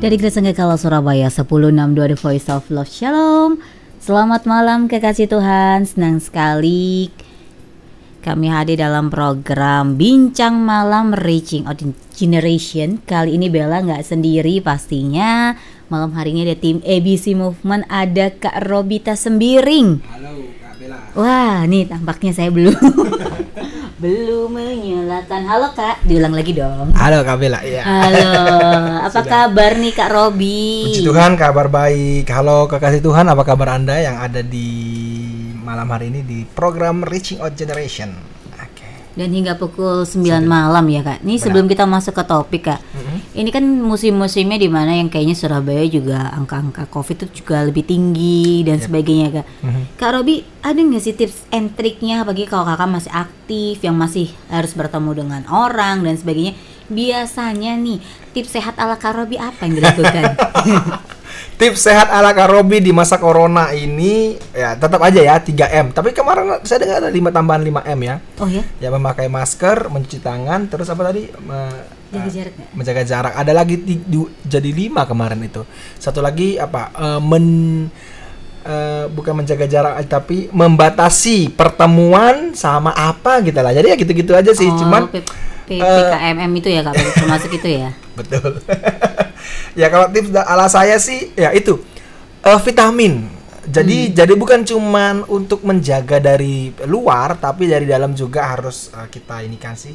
Dari Gereja Kala Surabaya 1062 The Voice of Love. Shalom. Selamat malam kekasih Tuhan. Senang sekali kami hadir dalam program Bincang Malam Reaching Out Generation. Kali ini Bella nggak sendiri pastinya. Malam hari ini ada tim ABC Movement Ada Kak Robita Sembiring. Halo Kak Bella. Wah nih tampaknya saya belum Belum menyalakan Halo Kak Diulang lagi dong Halo Kak Bella. Iya. Halo, apa Sudah. kabar nih Kak Robi? Puji Tuhan kabar baik. Halo kekasih Tuhan, apa kabar Anda yang ada di malam hari ini di program Reaching Out Generation? Dan hingga pukul 9 malam ya Kak. Nih sebelum kita masuk ke topik Kak. Mhm. Ini kan musim-musimnya di mana yang kayaknya Surabaya juga angka-angka Covid itu juga lebih tinggi dan sebagainya Kak. Mhm. Kak Robi, ada nggak sih tips and triknya bagi kalau kakak masih aktif, yang masih harus bertemu dengan orang dan sebagainya? Biasanya nih, tips sehat ala Kak Robi apa yang dilakukan? Tips sehat ala Kak Robi di masa corona ini ya tetap aja ya 3M. Tapi kemarin saya dengar ada 5 tambahan 5M ya. oh ya, Ya memakai masker, mencuci tangan, terus apa tadi? Me- jaga eh, jarak nggak? menjaga jarak. Ada lagi jadi lima kemarin itu. Satu lagi apa? Eh, men eh, bukan menjaga jarak tapi membatasi pertemuan sama apa gitu lah. Jadi ya gitu-gitu aja sih. Oh, Cuman P- PKMM itu ya Kak, termasuk itu ya? betul. ya kalau tips ala saya sih ya itu eh, vitamin. Jadi jadi bukan cuman untuk menjaga dari luar tapi dari dalam juga harus eh, kita ini kan sih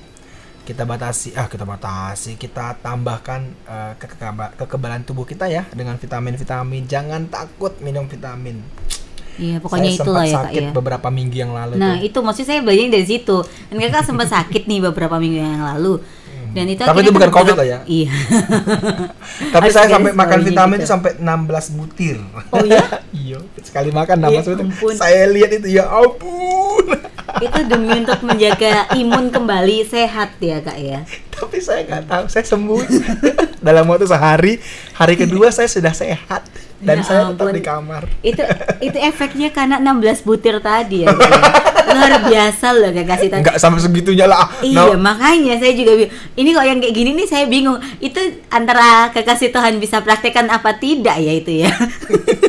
kita batasi ah kita batasi kita tambahkan kekeba- kekebalan tubuh kita ya dengan vitamin-vitamin jangan takut minum vitamin Iya, pokoknya saya itulah ya Kak sakit ya. beberapa minggu yang lalu Nah, tuh. itu maksud saya belajar dari situ. Dan kakak sempat sakit nih beberapa minggu yang lalu. Dan itu Hmm. Tapi itu bukan kan COVID lah ya. Iya. tapi saya sampai makan vitamin gitu. itu sampai 16 butir Oh iya? iya sekali makan 16 Ya butir ampun. saya lihat itu ya ampun itu demi untuk menjaga imun kembali sehat ya, Kak ya. tapi saya nggak tahu saya sembuh dalam waktu sehari hari kedua saya sudah sehat dan Ya saya tetap ampun. di kamar Itu itu efeknya karena 16 butir tadi ya. Kak, ya. Luar biasa loh Kak kasih tadi. nggak sampai segitunya lah Iya, Nah, makanya saya juga bi- ini kok yang kayak gini nih saya bingung. Itu antara kekasih Tuhan bisa praktekkan apa tidak ya itu ya.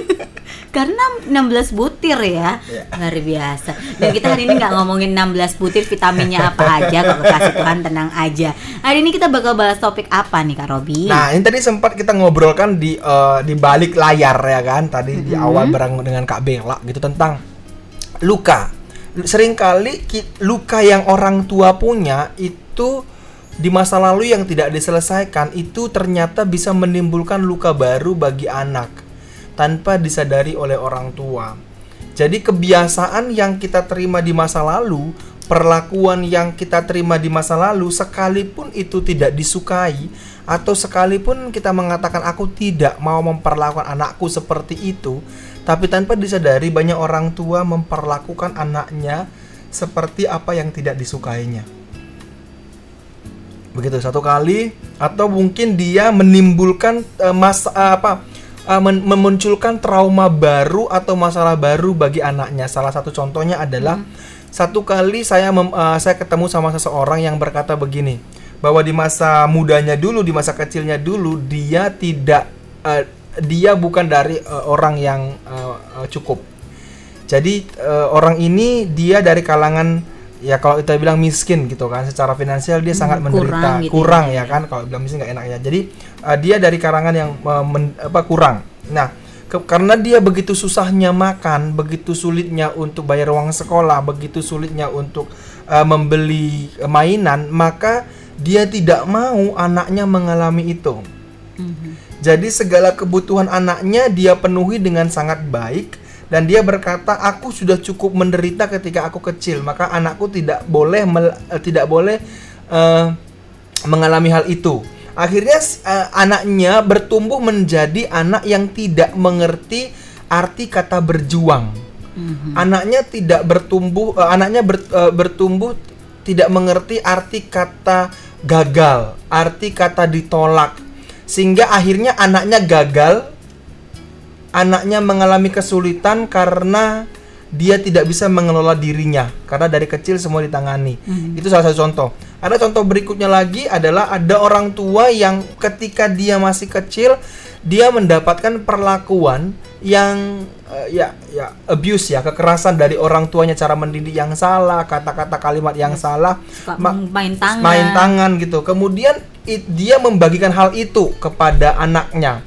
Karena 16 butir ya. Iya. Luar biasa. Dan kita hari ini nggak ngomongin 16 butir vitaminnya apa aja kok kekasih Tuhan tenang aja. Hari ini kita bakal bahas topik apa nih Kak Robi? Nah, ini tadi sempat kita ngobrolkan di eh, di balik layar ya kan, tadi di Mm-hmm. awal bareng dengan Kak Bella gitu tentang luka. Seringkali luka yang orang tua punya itu di masa lalu yang tidak diselesaikan itu ternyata bisa menimbulkan luka baru bagi anak tanpa disadari oleh orang tua. Jadi kebiasaan yang kita terima di masa lalu, perlakuan yang kita terima di masa lalu sekalipun itu tidak disukai atau sekalipun kita mengatakan aku tidak mau memperlakukan anakku seperti itu, tapi tanpa disadari banyak orang tua memperlakukan anaknya seperti apa yang tidak disukainya. Begitu satu kali atau mungkin dia menimbulkan eh, mas eh, apa eh, men- memunculkan trauma baru atau masalah baru bagi anaknya. Salah satu contohnya adalah satu kali saya mem- eh, saya ketemu sama seseorang yang berkata begini bahwa di masa mudanya dulu, di masa kecilnya dulu dia tidak eh, dia bukan dari eh, orang yang eh, eh, cukup. Jadi eh, orang ini dia dari kalangan ya kalau kita bilang miskin gitu kan secara finansial dia sangat kurang menderita gitu ya. kurang ya kan kalau bilang miskin nggak enak ya jadi uh, dia dari kalangan yang uh, men- apa kurang nah ke- karena dia begitu susahnya makan begitu sulitnya untuk bayar uang sekolah begitu sulitnya untuk uh, membeli mainan maka dia tidak mau anaknya mengalami itu Mhm. jadi segala kebutuhan anaknya dia penuhi dengan sangat baik dan dia berkata aku sudah cukup menderita ketika aku kecil maka anakku tidak boleh mel- eh, tidak boleh eh, mengalami hal itu. Akhirnya eh, anaknya bertumbuh menjadi anak yang tidak mengerti arti kata berjuang. Mhm. Anaknya tidak bertumbuh eh, anaknya ber- eh, bertumbuh tidak mengerti arti kata gagal, arti kata ditolak. Sehingga akhirnya anaknya gagal, anaknya mengalami kesulitan karena dia tidak bisa mengelola dirinya karena dari kecil semua ditangani. Itu salah satu contoh. Ada contoh berikutnya lagi adalah ada orang tua yang ketika dia masih kecil dia mendapatkan perlakuan yang eh, ya ya abuse ya kekerasan dari orang tuanya cara mendidik yang salah kata-kata kalimat yang salah Suka Ma- main tangan. main tangan gitu. Kemudian i- dia membagikan hal itu kepada anaknya.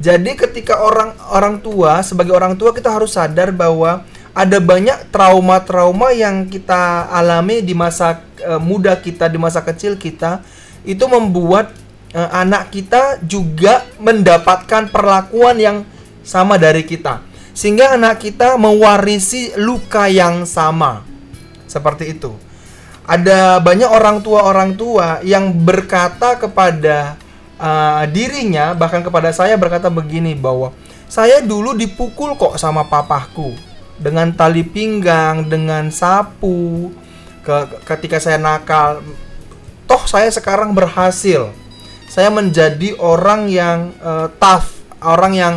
Jadi ketika orang orang tua sebagai orang tua kita harus sadar bahwa ada banyak trauma-trauma yang kita alami di masa eh, muda kita, di masa kecil kita itu membuat eh, anak kita juga mendapatkan perlakuan yang sama dari kita. Sehingga anak kita mewarisi luka yang sama. Seperti itu ada banyak orang tua orang tua yang berkata kepada uh, dirinya bahkan kepada saya berkata begini bahwa saya dulu dipukul kok sama papahku dengan tali pinggang dengan sapu. Ke, ketika saya nakal toh saya sekarang berhasil. Saya menjadi orang yang uh, tough orang yang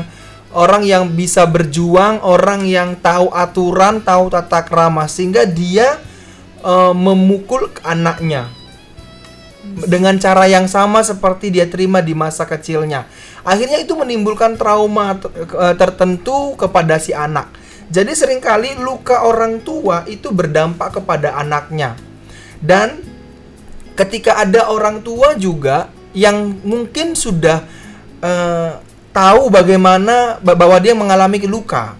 orang yang bisa berjuang orang yang tahu aturan tahu tata krama sehingga dia eh, memukul anaknya dengan cara yang sama seperti dia terima di masa kecilnya. Akhirnya itu menimbulkan trauma eh, tertentu kepada si anak. Jadi sering kali luka orang tua itu berdampak kepada anaknya. Dan ketika ada orang tua juga yang mungkin sudah eh, tahu bagaimana ba- bahwa dia mengalami luka,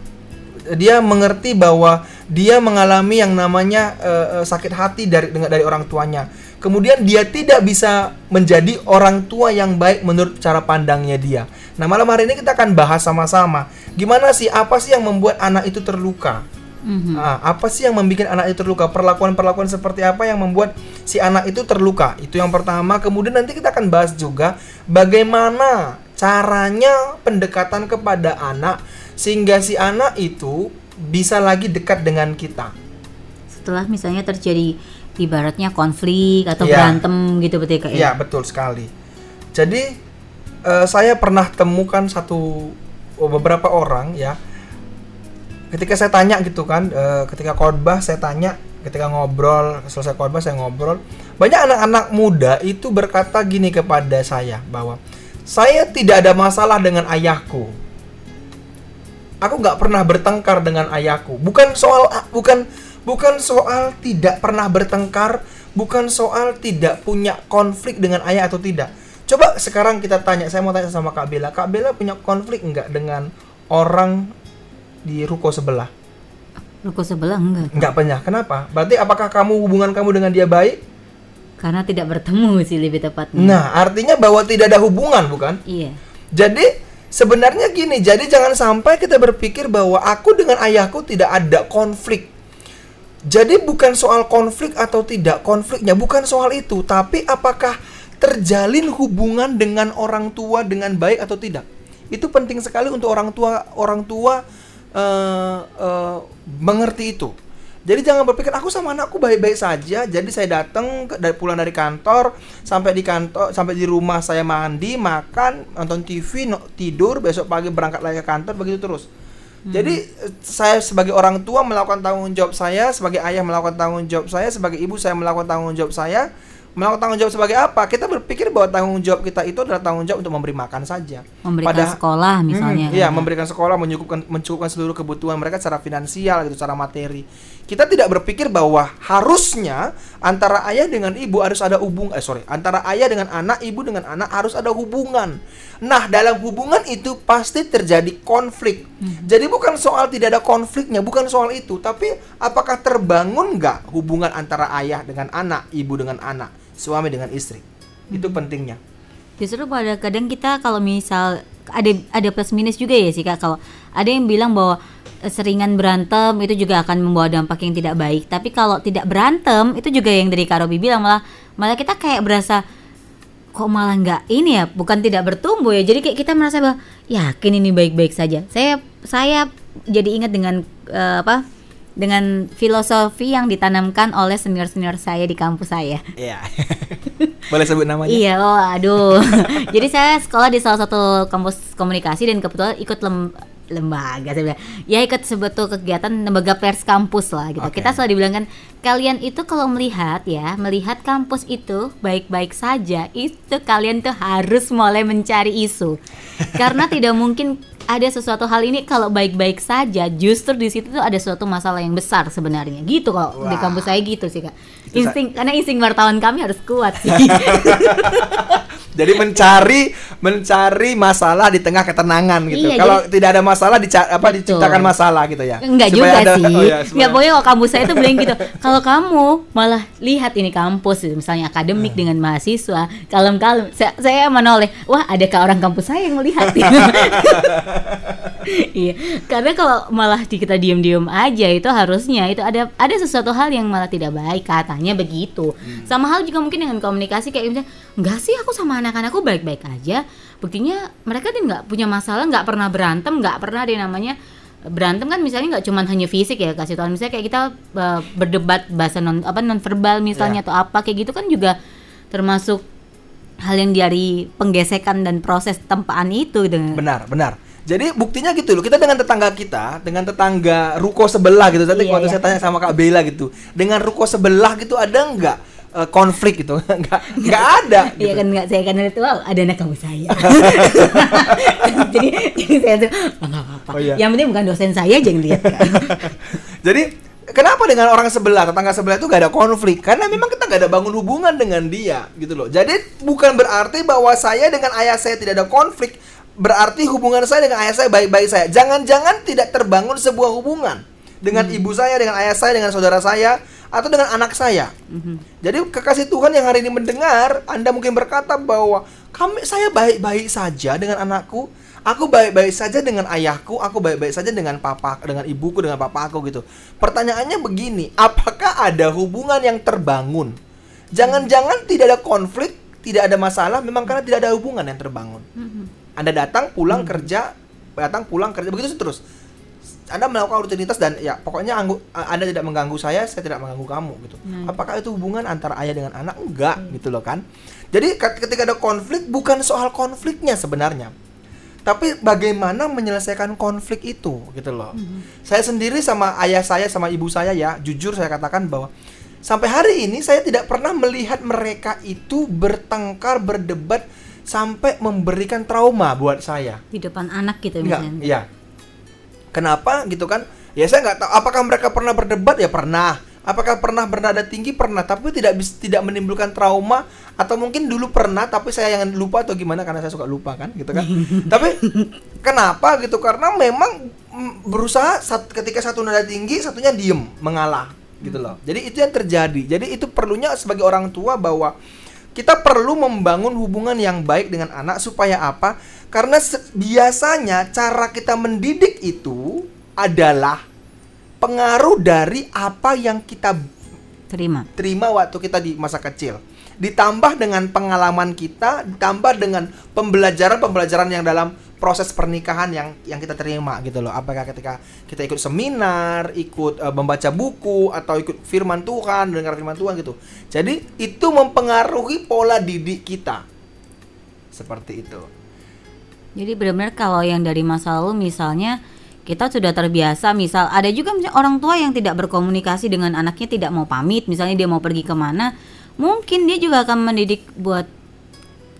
dia mengerti bahwa dia mengalami yang namanya eh, sakit hati dari dengan dari orang tuanya. Kemudian dia tidak bisa menjadi orang tua yang baik menurut cara pandangnya dia. Nah, malam hari ini kita akan bahas sama-sama. Gimana sih apa sih yang membuat anak itu terluka? Mhm. Ah, apa sih yang membuat anak itu terluka? Perlakuan-perlakuan seperti apa yang membuat si anak itu terluka? Itu yang pertama. Kemudian nanti kita akan bahas juga bagaimana caranya pendekatan kepada anak sehingga si anak itu bisa lagi dekat dengan kita. Setelah misalnya terjadi ibaratnya konflik atau Iya. berantem gitu betul ya, Kak ya? Iya, betul sekali. Jadi eh, saya pernah temukan satu oh, beberapa orang ya. Ketika saya tanya gitu kan, eh, ketika khotbah saya tanya, ketika ngobrol selesai khotbah saya ngobrol, banyak anak-anak muda itu berkata gini kepada saya bahwa saya tidak ada masalah dengan ayahku. Aku nggak pernah bertengkar dengan ayahku. Bukan soal bukan bukan soal tidak pernah bertengkar, bukan soal tidak punya konflik dengan ayah atau tidak. Coba sekarang kita tanya, saya mau tanya sama Kak Bella. Kak Bella punya konflik nggak dengan orang di ruko sebelah? Ruko sebelah enggak? Nggak punya. Kenapa? Berarti apakah kamu hubungan kamu dengan dia baik? Karena tidak bertemu sih lebih tepatnya. Nah, artinya bahwa tidak ada hubungan, bukan? Iya. Jadi sebenarnya gini, jadi jangan sampai kita berpikir bahwa aku dengan ayahku tidak ada konflik. Jadi bukan soal konflik atau tidak konfliknya, bukan soal itu, tapi apakah terjalin hubungan dengan orang tua dengan baik atau tidak. Itu penting sekali untuk orang tua orang tua eh, eh, mengerti itu. Jadi jangan berpikir aku sama anakku baik-baik saja. Jadi saya datang dari pulang dari kantor sampai di kantor sampai di rumah saya mandi, makan, nonton TV, no- tidur, besok pagi berangkat lagi ke kantor begitu terus. Jadi eh, saya sebagai orang tua melakukan tanggung jawab saya, sebagai ayah melakukan tanggung jawab saya, sebagai ibu saya melakukan tanggung jawab saya. Melakukan tanggung jawab sebagai apa? Kita berpikir bahwa tanggung jawab kita itu adalah tanggung jawab untuk memberi makan saja. Memberikan Pada- sekolah misalnya. Hmm, iya, kan, ya. memberikan sekolah, mencukupkan mencukupkan seluruh kebutuhan mereka secara finansial gitu, secara materi. Kita tidak berpikir bahwa harusnya antara ayah dengan ibu harus ada hubung eh sorry, antara ayah dengan anak, ibu dengan anak harus ada hubungan. Nah, dalam hubungan itu pasti terjadi konflik. Jadi bukan soal tidak ada konfliknya, bukan soal itu, tapi apakah terbangun nggak hubungan antara ayah dengan anak, ibu dengan anak, suami dengan istri? Itu pentingnya. Justru pada kadang kita kalau misal ada ada plus minus juga ya sih kak kalau ada yang bilang bahwa seringan berantem itu juga akan membawa dampak yang tidak baik tapi kalau tidak berantem itu juga yang dari Kak Robi bilang malah malah kita kayak berasa kok malah nggak ini ya bukan tidak bertumbuh ya jadi kayak kita merasa bahwa yakin ini baik-baik saja saya saya jadi ingat dengan eh, apa dengan filosofi yang ditanamkan oleh senior-senior saya di kampus saya Iya. Boleh sebut namanya? Iya, oh aduh. Jadi saya sekolah di salah satu kampus komunikasi dan kebetulan ikut lem- lembaga saya bilang. Ya ikut sebuah kegiatan lembaga pers kampus lah gitu. Oke. kita selalu dibilang kan kalian itu kalau melihat ya melihat kampus itu baik-baik saja itu kalian tuh harus mulai mencari isu. Karena tidak mungkin ada sesuatu hal ini kalau baik-baik saja justru di situ tuh ada suatu masalah yang besar sebenarnya. Gitu kalau di Wah. kampus saya gitu sih kak. Insting karena insting wartawan kami harus kuat sih Jadi mencari mencari masalah di tengah ketenangan gitu. Iya, Kalau tidak ada masalah dica apa Betul. diciptakan masalah gitu ya. Enggak Supaya juga ada- sih. oh ya, Enggak boleh kalau kampus saya tuh bilang gitu. Kalau kamu malah lihat ini kampus misalnya Hmm. akademik dengan mahasiswa, kalem-kalem. Saya, saya menoleh, wah adakah orang kampus saya yang melihat? iya, karena kalau malah di kita diem-diem aja itu harusnya itu ada ada sesuatu hal yang malah tidak baik katanya begitu. Hmm. Sama hal juga mungkin dengan komunikasi kayak misalnya, enggak sih aku sama anak-anakku baik-baik aja. Buktinya mereka tuh nggak punya masalah, nggak pernah berantem, nggak pernah ada yang namanya berantem kan misalnya nggak cuma hanya fisik ya kasih tahu misalnya kayak kita uh, berdebat bahasa non apa non verbal misalnya Ya. atau apa kayak gitu kan juga termasuk hal yang dari penggesekan dan proses tempaan itu dengan Benar, benar. Jadi buktinya gitu loh. Kita dengan tetangga kita, dengan tetangga ruko sebelah gitu. Tadi Iya, waktu iya. saya tanya sama Kak Bella gitu. Dengan ruko sebelah gitu ada nggak eh, konflik gitu? Nggak, nggak ada. Iya gitu. kan nggak saya kan itu wow, ada anak kamu saya. jadi, jadi saya tuh "Oh, nggak apa-apa. Oh, iya. Yang penting bukan dosen saya aja yang lihat. kan. Jadi kenapa dengan orang sebelah, tetangga sebelah itu gak ada konflik? Karena memang kita gak ada bangun hubungan dengan dia, gitu loh. Jadi bukan berarti bahwa saya dengan ayah saya tidak ada konflik, berarti hubungan saya dengan ayah saya baik-baik saya. Jangan-jangan tidak terbangun sebuah hubungan dengan ibu saya, dengan ayah saya, dengan saudara saya, atau dengan anak saya. Jadi kekasih Tuhan yang hari ini mendengar, Anda mungkin berkata bahwa kami saya baik-baik saja dengan anakku, aku baik-baik saja dengan ayahku, aku baik-baik saja dengan papa, dengan ibuku, dengan papa aku gitu. Pertanyaannya begini, apakah ada hubungan yang terbangun? Jangan-jangan tidak ada konflik, tidak ada masalah, memang karena tidak ada hubungan yang terbangun. Anda datang, pulang kerja, datang, pulang kerja, begitu terus. Anda melakukan rutinitas dan ya pokoknya anggu, Anda tidak mengganggu saya, saya tidak mengganggu kamu gitu. Hmm. Apakah itu hubungan antara ayah dengan anak? Enggak gitu loh kan. Jadi ketika ada konflik bukan soal konfliknya sebenarnya. Tapi bagaimana menyelesaikan konflik itu gitu loh. Saya sendiri sama ayah saya sama ibu saya ya, jujur saya katakan bahwa sampai hari ini saya tidak pernah melihat mereka itu bertengkar, berdebat sampai memberikan trauma buat saya. Di depan anak gitu Enggak, misalnya. iya. Kenapa gitu kan? Ya saya nggak tahu apakah mereka pernah berdebat ya pernah. Apakah pernah bernada tinggi pernah, tapi tidak bis, tidak menimbulkan trauma atau mungkin dulu pernah tapi saya yang lupa atau gimana karena saya suka lupa kan gitu kan. tapi kenapa gitu? Karena memang mm, berusaha sat- ketika satu nada tinggi satunya diem mengalah gitu loh. Jadi itu yang terjadi. Jadi itu perlunya sebagai orang tua bahwa kita perlu membangun hubungan yang baik dengan anak supaya apa? Karena biasanya cara kita mendidik itu adalah pengaruh dari apa yang kita Terima. terima waktu kita di masa kecil. Ditambah dengan pengalaman kita, ditambah dengan pembelajaran-pembelajaran yang dalam proses pernikahan yang yang kita terima gitu loh. Apakah ketika kita ikut seminar, ikut eh, membaca buku atau ikut firman Tuhan, dengar firman Tuhan gitu. Jadi itu mempengaruhi pola didik kita. Seperti itu. Jadi benar-benar kalau yang dari masa lalu misalnya kita sudah terbiasa misal ada juga orang tua yang tidak berkomunikasi dengan anaknya tidak mau pamit misalnya dia mau pergi ke mana mungkin dia juga akan mendidik buat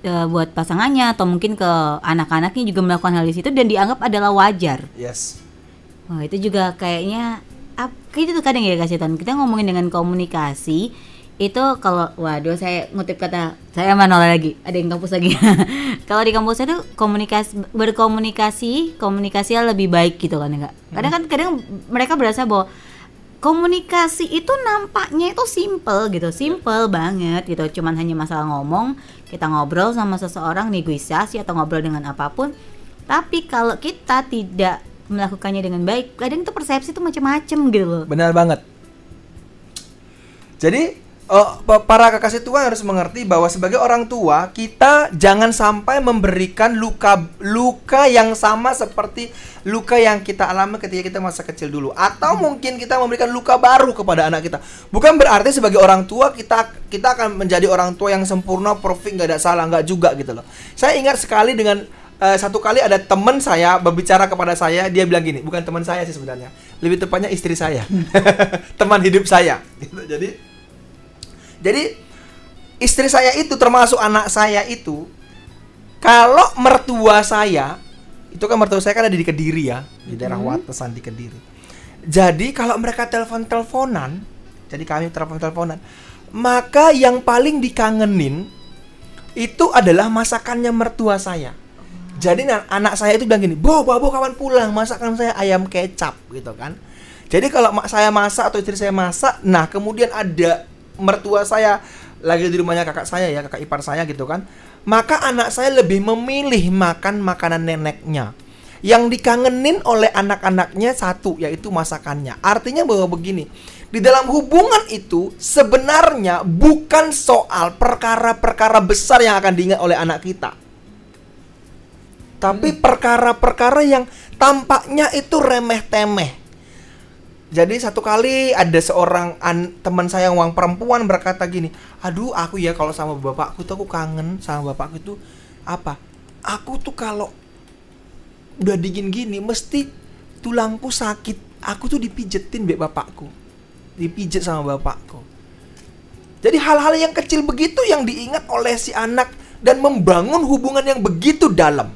eh, buat pasangannya atau mungkin ke anak-anaknya juga melakukan hal di situ dan dianggap adalah wajar. Yes. Wah itu juga kayaknya ap, itu tuh kadang ya kasih tahu kita ngomongin dengan komunikasi itu kalau waduh saya ngutip kata saya mana lagi ada yang kampus lagi. Kalau di kampus saya tuh komunikasi berkomunikasi komunikasinya lebih baik gitu kan enggak kadang kan kadang mereka berasa bahwa komunikasi itu nampaknya itu simple gitu simple banget gitu. Cuman hanya masalah ngomong kita ngobrol sama seseorang negosiasi atau ngobrol dengan apa pun. Tapi kalau kita tidak melakukannya dengan baik kadang itu persepsi itu macam-macam gitu loh. Benar banget. Jadi pa- para kekasih Tuhan harus mengerti bahwa sebagai orang tua kita jangan sampai memberikan luka luka yang sama seperti luka yang kita alami ketika kita masa kecil dulu atau mungkin kita memberikan luka baru kepada anak kita. Bukan berarti sebagai orang tua kita kita akan menjadi orang tua yang sempurna, perfect, nggak ada salah, nggak juga gitu loh. Saya ingat sekali dengan eh, satu kali ada teman saya berbicara kepada saya, dia bilang gini, bukan teman saya sih sebenarnya, lebih tepatnya istri saya, teman hidup saya. Gitu. Jadi, jadi istri saya itu termasuk anak saya itu, kalau mertua saya, itu kan mertua saya kan ada di Kediri ya, di daerah Watesan di Kediri. Jadi kalau mereka telepon-teleponan, jadi kami telepon-teleponan, maka yang paling dikangenin itu adalah masakannya mertua saya. Jadi na- anak saya itu bilang gini, "Bo, bo, bo kapan pulang? Masakan saya ayam kecap." gitu kan. Jadi kalau mak saya masak atau istri saya masak, nah kemudian ada mertua saya lagi di rumahnya kakak saya ya, kakak ipar saya gitu kan. Maka anak saya lebih memilih makan makanan neneknya. Yang dikangenin oleh anak-anaknya satu yaitu masakannya. Artinya bahwa begini, di dalam hubungan itu sebenarnya bukan soal perkara-perkara besar yang akan diingat oleh anak kita. Tapi perkara-perkara yang tampaknya itu remeh-temeh. Jadi satu kali ada seorang an- teman saya yang perempuan berkata gini, aduh aku ya kalau sama bapakku tuh aku kangen sama bapakku itu apa? Aku tuh kalau udah dingin gini mesti tulangku sakit. Aku tuh dipijetin be bapakku, dipijet sama bapakku. Jadi hal-hal yang kecil begitu yang diingat oleh si anak dan membangun hubungan yang begitu dalam.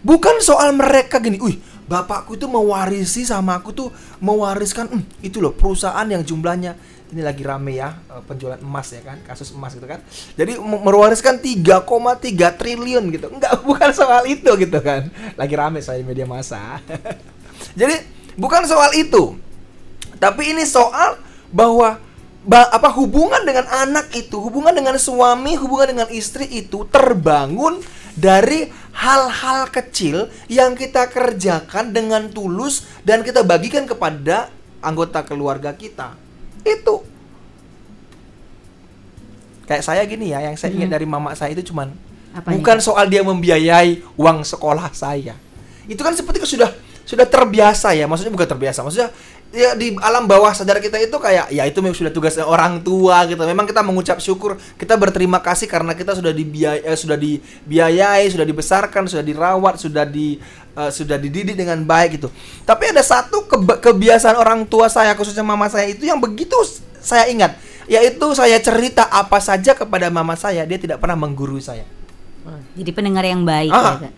Bukan soal mereka gini, wih bapakku itu mewarisi sama aku tuh mewariskan "Hmm, itu loh perusahaan yang jumlahnya. Ini lagi rame ya eh, penjualan emas ya kan kasus emas gitu kan. Jadi me- mewariskan 3,3 triliun gitu. Enggak bukan soal itu gitu kan. Lagi rame saya di media massa. Jadi bukan soal itu. Tapi ini soal bahwa ba- apa hubungan dengan anak itu, hubungan dengan suami, hubungan dengan istri itu terbangun dari hal-hal kecil yang kita kerjakan dengan tulus dan kita bagikan kepada anggota keluarga kita. Itu. Kayak saya gini ya, yang saya ingat dari mama saya itu cuman Apanya? bukan soal dia membiayai uang sekolah saya. Itu kan seperti sudah sudah terbiasa ya, maksudnya bukan terbiasa, maksudnya ya di alam bawah sadar kita itu kayak ya itu memang sudah tugasnya orang tua gitu. Memang kita mengucap syukur, kita berterima kasih karena kita sudah dibiayai, eh, sudah dibiayai, sudah dibesarkan, sudah dirawat, sudah di eh, sudah dididik dengan baik gitu. Tapi ada satu kebiasaan orang tua saya khususnya mama saya itu yang begitu saya ingat, yaitu saya cerita apa saja kepada mama saya, dia tidak pernah menggurui saya. Oh, jadi pendengar yang baik Ah. ya, Kak.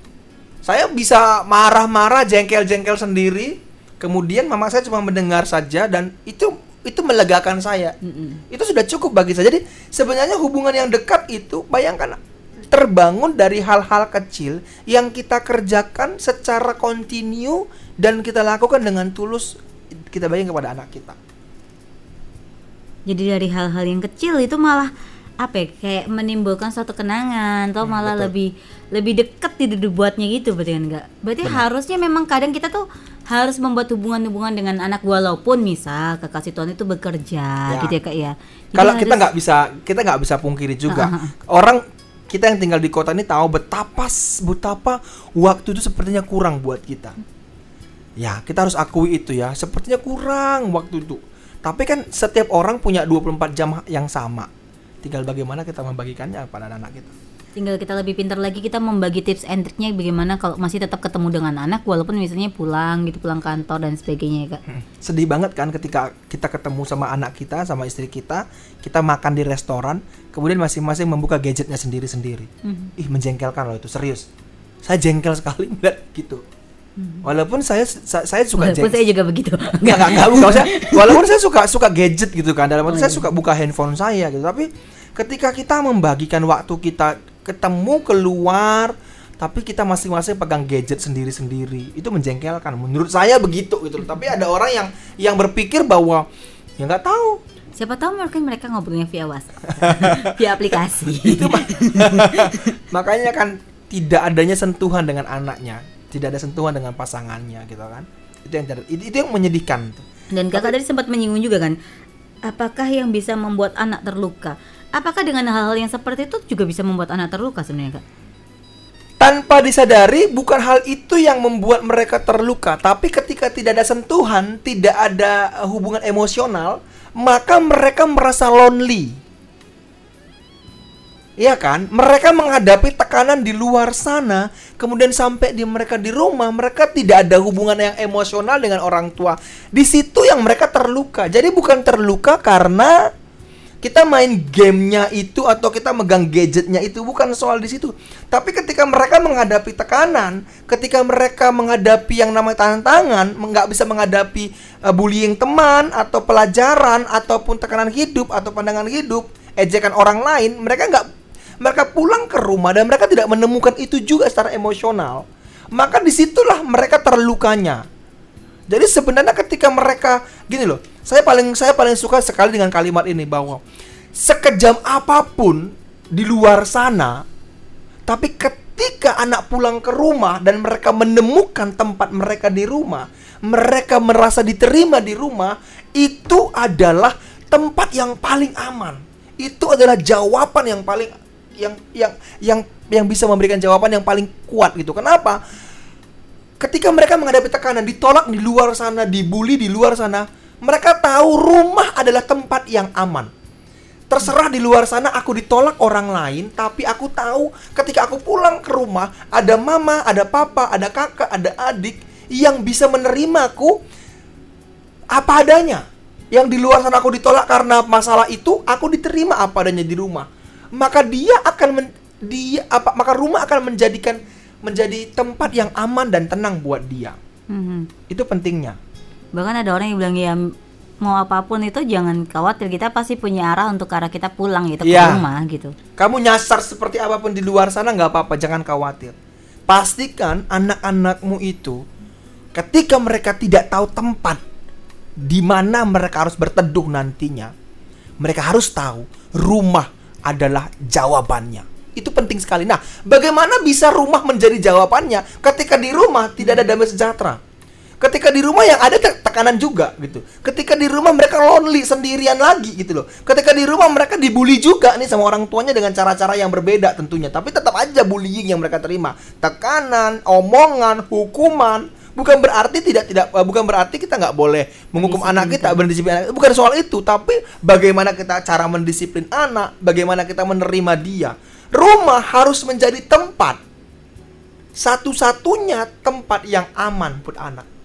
Saya bisa marah-marah, jengkel-jengkel sendiri. Kemudian mama saya cuma mendengar saja dan itu itu melegakan saya. Mm-mm. Itu sudah cukup bagi saya. Jadi sebenarnya hubungan yang dekat itu bayangkan terbangun dari hal-hal kecil yang kita kerjakan secara kontinu dan kita lakukan dengan tulus kita bagikan kepada anak kita. Jadi dari hal-hal yang kecil itu malah apa ya, kayak menimbulkan suatu kenangan atau Hmm, malah betul. lebih lebih deket tidak dibuatnya gitu berarti kan enggak. Berarti harusnya memang kadang kita tuh harus membuat hubungan-hubungan dengan anak walaupun misal kekasih Tuhan itu bekerja Ya. gitu ya Kak ya. Jadi Kalau kita harus- nggak bisa kita nggak bisa pungkiri juga ah. orang kita yang tinggal di kota ini tahu betapa betapa waktu itu sepertinya kurang buat kita. Ya kita harus akui itu ya sepertinya kurang waktu itu. Tapi kan setiap orang punya 24 jam yang sama. Tinggal bagaimana kita membagikannya pada anak kita. Tinggal kita lebih pintar lagi kita membagi tips and triknya bagaimana kalau masih tetap ketemu dengan anak walaupun misalnya pulang gitu pulang kantor dan sebagainya ya Kak. Hmm. Sedih banget kan ketika kita ketemu sama anak kita, sama istri kita, kita makan di restoran, kemudian masing-masing membuka gadgetnya sendiri-sendiri. Mhm. Ih menjengkelkan loh itu serius. Saya jengkel sekali melihat gitu. Walaupun saya sa- saya suka Hmm. Walaupun jengkel. saya juga begitu. Enggak, enggak, enggak, bukan. Saya, walaupun saya suka suka gadget gitu kan. Dalam arti Oh, saya iya. suka buka handphone saya gitu. Tapi ketika kita membagikan waktu kita ketemu keluar tapi kita masing-masing pegang gadget sendiri-sendiri itu menjengkelkan menurut saya begitu gitu loh. tapi ada orang yang yang berpikir bahwa ya nggak tahu Siapa tahu mungkin mereka ngobrolnya via WhatsApp, via aplikasi. itu Pak. makanya kan tidak adanya sentuhan dengan anaknya tidak ada sentuhan dengan pasangannya gitu kan itu yang itu, itu yang menyedihkan Dan kakak tadi sempat menyinggung juga kan, apakah yang bisa membuat anak terluka? Apakah dengan hal-hal yang seperti itu juga bisa membuat anak terluka sebenarnya kak? tanpa disadari bukan hal itu yang membuat mereka terluka tapi ketika tidak ada sentuhan tidak ada uh, hubungan emosional maka mereka merasa lonely Iya kan? Mereka menghadapi tekanan di luar sana, kemudian sampai di mereka di rumah, mereka tidak ada hubungan yang emosional dengan orang tua. Di situ yang mereka terluka. Jadi bukan terluka karena kita main gamenya itu atau kita megang gadgetnya itu bukan soal di situ. Tapi ketika mereka menghadapi tekanan, ketika mereka menghadapi yang namanya tantangan, nggak bisa menghadapi uh, bullying teman atau pelajaran ataupun tekanan hidup atau pandangan hidup, ejekan orang lain, mereka nggak mereka pulang ke rumah dan mereka tidak menemukan itu juga secara emosional, maka di situlah mereka terlukanya. Jadi sebenarnya ketika mereka gini loh, saya paling saya paling suka sekali dengan kalimat ini bahwa sekejam apa pun di luar sana, tapi ketika anak pulang ke rumah dan mereka menemukan tempat mereka di rumah, mereka merasa diterima di rumah, itu adalah tempat yang paling aman. Itu adalah jawaban yang paling yang yang yang yang bisa memberikan jawaban yang paling kuat gitu. Kenapa? Ketika mereka menghadapi tekanan, ditolak di luar sana, dibully di luar sana, mereka tahu rumah adalah tempat yang aman. Terserah di luar sana aku ditolak orang lain, tapi aku tahu ketika aku pulang ke rumah ada mama, ada papa, ada kakak, ada adik yang bisa menerimaku apa adanya. Yang di luar sana aku ditolak karena masalah itu, aku diterima apa adanya di rumah maka dia akan men, dia apa maka rumah akan menjadikan menjadi tempat yang aman dan tenang buat dia. Mm-hmm. Itu pentingnya. Bahkan ada orang yang bilang ya mau apa pun itu jangan khawatir kita pasti punya arah untuk arah kita pulang gitu ya. ke iya. rumah gitu. Kamu nyasar seperti apa pun di luar sana nggak apa-apa jangan khawatir. Pastikan anak-anakmu itu ketika mereka tidak tahu tempat di mana mereka harus berteduh nantinya, mereka harus tahu rumah adalah jawabannya. Itu penting sekali. Nah, bagaimana bisa rumah menjadi jawabannya ketika di rumah tidak ada damai sejahtera? Ketika di rumah yang ada tekanan juga gitu. Ketika di rumah mereka lonely sendirian lagi gitu loh. Ketika di rumah mereka dibully juga nih sama orang tuanya dengan cara-cara yang berbeda tentunya. Tapi tetap aja bullying yang mereka terima. Tekanan, omongan, hukuman, bukan berarti tidak tidak uh, bukan berarti kita nggak boleh menghukum Disiplin anak kita berdisiplin anak bukan soal itu tapi bagaimana kita cara mendisiplin anak bagaimana kita menerima dia rumah harus menjadi tempat satu-satunya tempat yang aman buat anak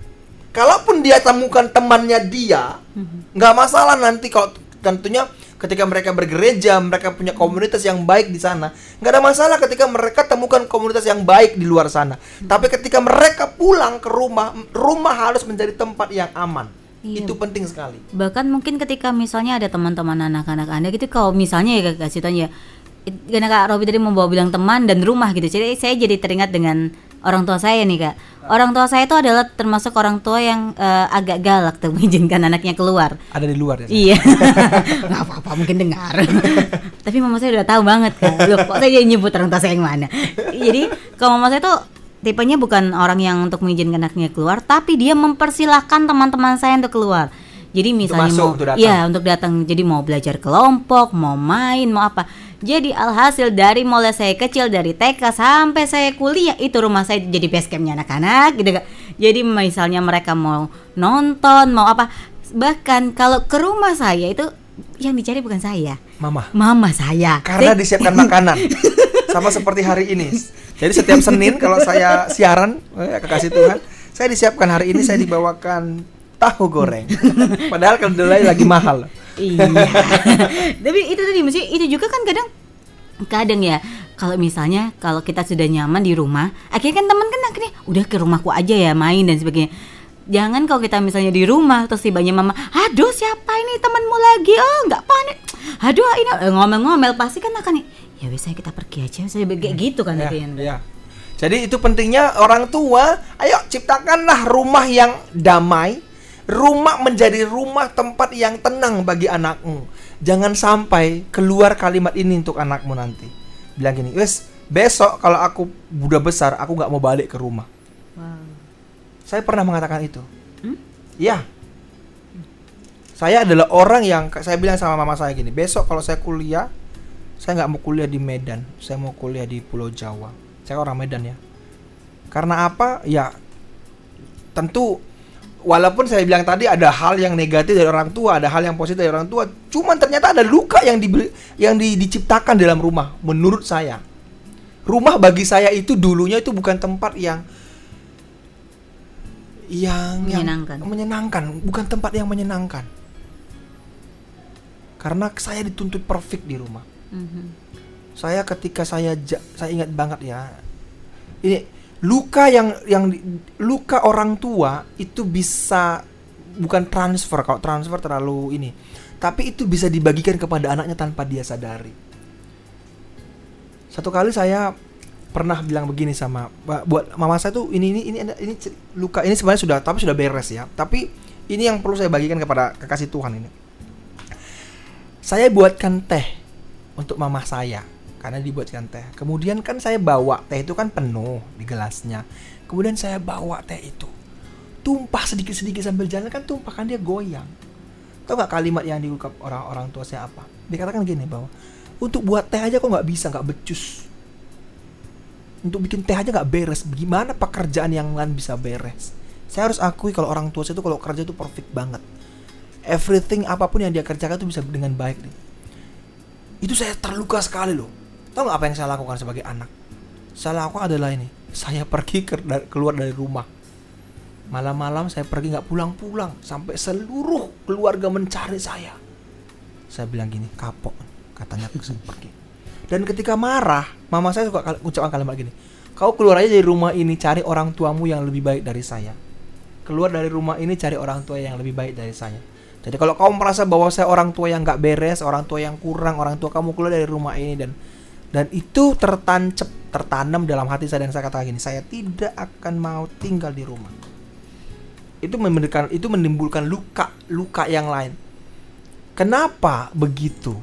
kalaupun dia temukan temannya dia mhm. nggak masalah nanti kalau tentunya ketika mereka bergereja, mereka punya komunitas yang baik di sana. Nggak ada masalah ketika mereka temukan komunitas yang baik di luar sana. Hmm. Tapi ketika mereka pulang ke rumah, rumah harus menjadi tempat yang aman. Iya. Itu penting sekali. Bahkan mungkin ketika misalnya ada teman-teman anak-anak Anda gitu kalau misalnya ya kasih tanya karena Kak Robi tadi membawa bilang teman dan rumah gitu. Jadi saya jadi teringat dengan orang tua saya nih Kak. Orang tua saya itu adalah termasuk orang tua yang uh, agak galak tuh mengizinkan anaknya keluar. Ada di luar ya? Iya. Nggak apa-apa mungkin dengar. Tapi mama saya udah tahu banget kan. Loh, kok saya nyebut orang tua saya yang mana? Jadi kalau mama saya tuh tipenya bukan orang yang untuk mengizinkan anaknya keluar, tapi dia mempersilahkan teman-teman saya untuk keluar. Jadi misalnya untuk masuk, mau, iya untuk datang. Jadi mau belajar kelompok, mau main, mau apa jadi alhasil dari mulai saya kecil dari TK sampai saya kuliah itu rumah saya jadi base campnya anak-anak gitu kan. Jadi misalnya mereka mau nonton mau apa bahkan kalau ke rumah saya itu yang dicari bukan saya. Mama. Mama saya. Karena disiapkan makanan. Sama seperti hari ini. Jadi setiap Senin kalau saya siaran, eh, kasih Tuhan, saya disiapkan hari ini saya dibawakan tahu goreng. Padahal kedelai lagi mahal iya. Tapi itu tadi mesti itu juga kan kadang kadang ya kalau misalnya kalau kita sudah nyaman di rumah akhirnya kan teman kan akhirnya udah ke rumahku aja ya main dan sebagainya. Jangan kalau kita misalnya di rumah terus tibanya mama aduh siapa ini temanmu lagi? Oh nggak panik aduh ini eh, ngomel-ngomel pasti kan akan ya bisa kita pergi aja. Saya kayak gitu kan ya, ya. jadi itu pentingnya orang tua ayo ciptakanlah rumah yang damai Rumah menjadi rumah tempat yang tenang bagi anakmu. Jangan sampai keluar kalimat ini untuk anakmu nanti. Bilang gini, wes besok kalau aku udah besar, aku nggak mau balik ke rumah. Wow. Saya pernah mengatakan itu. Hmm? Ya. Saya adalah orang yang saya bilang sama mama saya gini, besok kalau saya kuliah, saya nggak mau kuliah di Medan, saya mau kuliah di Pulau Jawa. Saya orang Medan ya. Karena apa? Ya tentu walaupun saya bilang tadi ada hal yang negatif dari orang tua, ada hal yang positif dari orang tua, cuman ternyata ada luka yang dibeli, yang di, diciptakan dalam rumah menurut saya. Rumah bagi saya itu dulunya itu bukan tempat yang yang Menyenangkan. yang menyenangkan, bukan tempat yang menyenangkan. Karena saya dituntut perfect di rumah. Mhm. Saya ketika saya saya ingat banget ya. Ini luka yang yang luka orang tua itu bisa bukan transfer kalau transfer terlalu ini. Tapi itu bisa dibagikan kepada anaknya tanpa dia sadari. Satu kali saya pernah bilang begini sama buat mama saya tuh ini ini ini ini luka ini sebenarnya sudah tapi sudah beres ya. Tapi ini yang perlu saya bagikan kepada kekasih Tuhan ini. Saya buatkan teh untuk mama saya karena dibuatkan teh. Kemudian kan saya bawa teh itu kan penuh di gelasnya. Kemudian saya bawa teh itu. Tumpah sedikit-sedikit sambil jalan kan tumpah kan dia goyang. Tahu nggak kalimat yang diungkap orang-orang tua saya apa? Dikatakan gini bahwa untuk buat teh aja kok nggak bisa nggak becus. Untuk bikin teh aja nggak beres. Gimana pekerjaan yang lain bisa beres? Saya harus akui kalau orang tua saya itu kalau kerja itu perfect banget. Everything apa pun yang dia kerjakan itu bisa dengan baik nih itu saya terluka sekali loh. Tahu nggak apa yang saya lakukan sebagai anak? Saya lakukan adalah ini. Saya pergi ke, keluar dari rumah. Malam-malam saya pergi nggak pulang-pulang sampai seluruh keluarga mencari saya. Saya bilang gini, kapok katanya saya pergi. Dan ketika marah, mama saya suka ucapkan kalimat gini. Kau keluar aja dari rumah ini cari orang tuamu yang lebih baik dari saya. Keluar dari rumah ini cari orang tua yang lebih baik dari saya. Jadi kalau kamu merasa bahwa saya orang tua yang nggak beres, orang tua yang kurang, orang tua kamu keluar dari rumah ini dan dan itu tertancap, tertanam dalam hati saya dan saya katakan gini, saya tidak akan mau tinggal di rumah. Itu memberikan itu menimbulkan luka, luka yang lain. Kenapa begitu?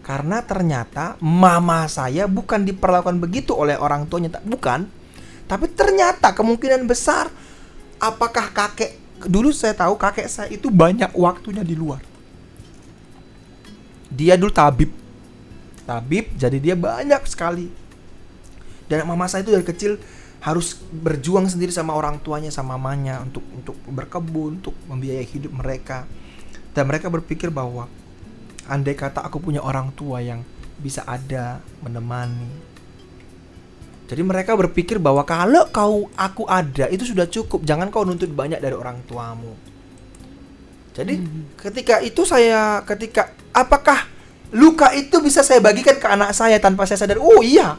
Karena ternyata mama saya bukan diperlakukan begitu oleh orang tuanya, tak- bukan. Tapi ternyata kemungkinan besar apakah kakek dulu saya tahu kakek saya itu banyak waktunya di luar. Dia dulu tabib. Tabib jadi dia banyak sekali. Dan mama saya itu dari kecil harus berjuang sendiri sama orang tuanya sama mamanya untuk untuk berkebun, untuk membiayai hidup mereka. Dan mereka berpikir bahwa andai kata aku punya orang tua yang bisa ada menemani, jadi mereka berpikir bahwa kalau kau aku ada itu sudah cukup, jangan kau nuntut banyak dari orang tuamu. Jadi ketika itu saya ketika apakah luka itu bisa saya bagikan ke anak saya tanpa saya sadar? Oh iya,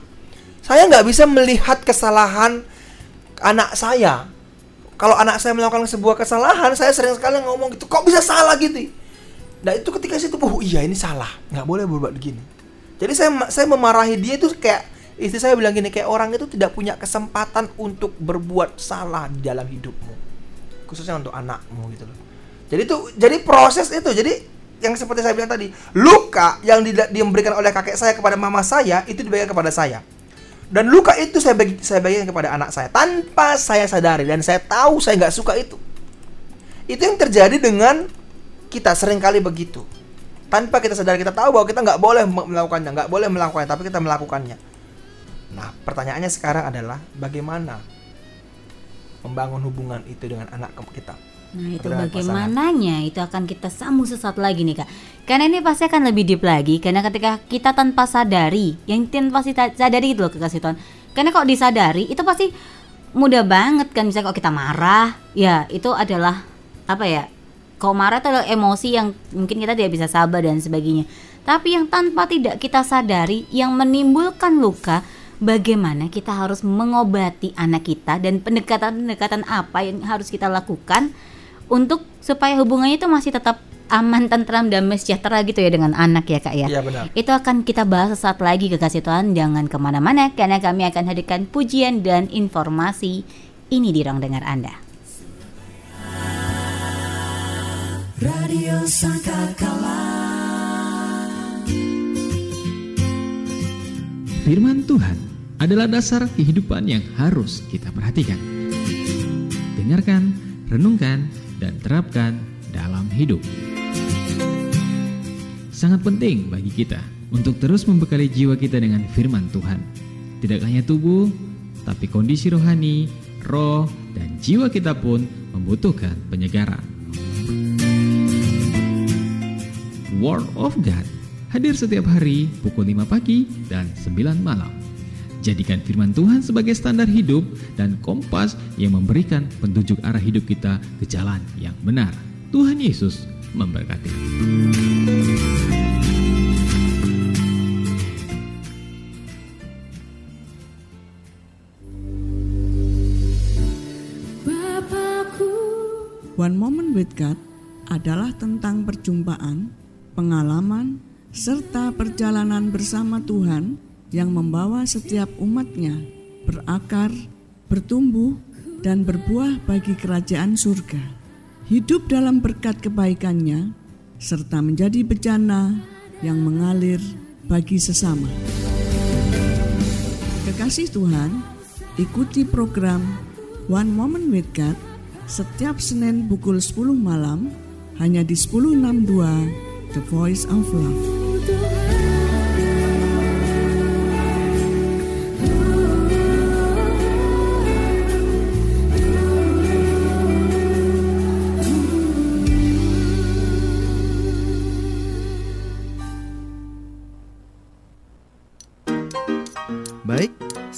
saya nggak bisa melihat kesalahan anak saya. Kalau anak saya melakukan sebuah kesalahan, saya sering sekali ngomong gitu, kok bisa salah gitu? Nah itu ketika situ, oh iya ini salah, nggak boleh berbuat begini. Jadi saya saya memarahi dia itu kayak istri saya bilang gini kayak orang itu tidak punya kesempatan untuk berbuat salah di dalam hidupmu, khususnya untuk anakmu gitu loh. Jadi itu jadi proses itu jadi yang seperti saya bilang tadi luka yang dida- diberikan oleh kakek saya kepada mama saya itu diberikan kepada saya. Dan luka itu saya bagi saya bagikan kepada anak saya tanpa saya sadari dan saya tahu saya nggak suka itu. Itu yang terjadi dengan kita sering kali begitu. Tanpa kita sadar kita tahu bahwa kita nggak boleh me- melakukannya nggak boleh melakukannya tapi kita melakukannya. Nah pertanyaannya sekarang adalah bagaimana membangun hubungan itu dengan anak kita Nah itu bagaimananya? itu akan kita sambung sesaat lagi nih kak. Karena ini pasti akan lebih deep lagi Karena ketika kita tanpa sadari Yang tanpa sadari gitu loh kekasih Tuhan Karena kalau disadari itu pasti mudah banget kan Misalnya kalau kita marah Ya itu adalah apa ya Kalau marah itu adalah emosi yang mungkin kita tidak bisa sabar dan sebagainya. Tapi yang tanpa tidak kita sadari Yang menimbulkan luka Bagaimana kita harus mengobati anak kita dan pendekatan-pendekatan apa yang harus kita lakukan untuk supaya hubungannya itu masih tetap aman, tentram, damai, sejahtera gitu ya dengan anak ya kak ya. Iya, benar. Itu akan kita bahas sesaat lagi kekasih Tuhan. Jangan ke mana-mana karena kami akan hadirkan pujian dan informasi ini di ruang dengar Anda. Radio Sangkakala Firman Tuhan adalah dasar kehidupan yang harus kita perhatikan. Dengarkan, renungkan, dan terapkan dalam hidup. Sangat penting bagi kita untuk terus membekali jiwa kita dengan firman Tuhan. Tidak hanya tubuh, tapi kondisi rohani roh, dan jiwa kita pun membutuhkan penyegaran. Word of God hadir setiap hari pukul 5 pagi dan 9 malam. Jadikan firman Tuhan sebagai standar hidup dan kompas yang memberikan petunjuk arah hidup kita ke jalan yang benar. Tuhan Yesus memberkati. One Moment with God adalah tentang perjumpaan, pengalaman, serta perjalanan bersama Tuhan yang membawa setiap umatnya berakar, bertumbuh, dan berbuah bagi kerajaan surga. Hidup dalam berkat kebaikannya, serta menjadi bejana yang mengalir bagi sesama. Kekasih Tuhan, ikuti program One Moment with God setiap Senin pukul 10 malam hanya di 1062 The Voice of Love.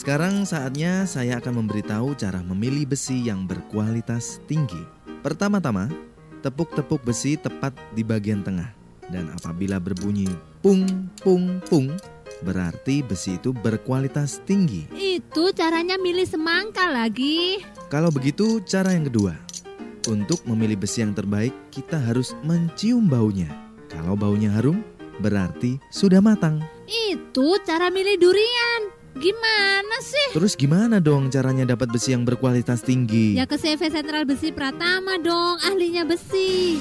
Sekarang saatnya saya akan memberitahu cara memilih besi yang berkualitas tinggi. Pertama-tama, tepuk-tepuk besi tepat di bagian tengah. Dan apabila berbunyi pung pung pung, berarti besi itu berkualitas tinggi. Itu caranya milih semangka lagi. Kalau begitu, cara yang kedua. Untuk memilih besi yang terbaik, kita harus mencium baunya. Kalau baunya harum, berarti sudah matang. Itu cara milih durian. Gimana sih? Terus gimana dong caranya dapat besi yang berkualitas tinggi? Ya ke CV Sentral Besi Pratama dong, ahlinya besi.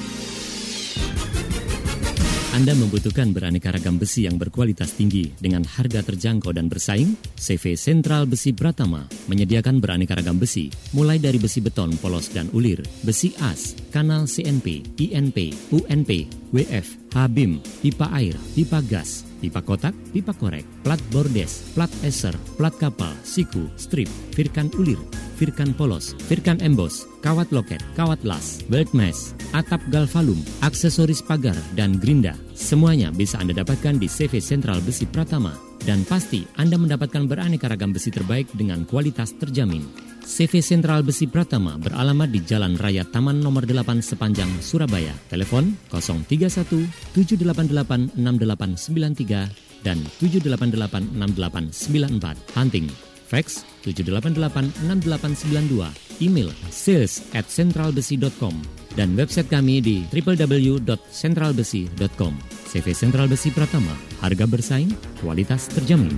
Anda membutuhkan beraneka ragam besi yang berkualitas tinggi dengan harga terjangkau dan bersaing? CV Sentral Besi Pratama menyediakan beraneka ragam besi, mulai dari besi beton polos dan ulir, besi as, kanal CNP, INP, UNP, WF, HBIM, pipa air, pipa gas, pipa kotak, pipa korek, plat bordes, plat eser, plat kapal, siku, strip, firkan ulir, firkan polos, firkan embos, kawat loket, kawat las, belt mesh, atap galvalum, aksesoris pagar, dan gerinda. Semuanya bisa Anda dapatkan di CV Sentral Besi Pratama. Dan pasti Anda mendapatkan beraneka ragam besi terbaik dengan kualitas terjamin. CV Sentral Besi Pratama beralamat di Jalan Raya Taman Nomor 8 sepanjang Surabaya. Telepon 031 788 6893 dan 788 6894. Hunting fax 7886892, email sales at centralbesi.com, dan website kami di www.centralbesi.com. CV Sentral Besi Pratama, harga bersaing, kualitas terjamin.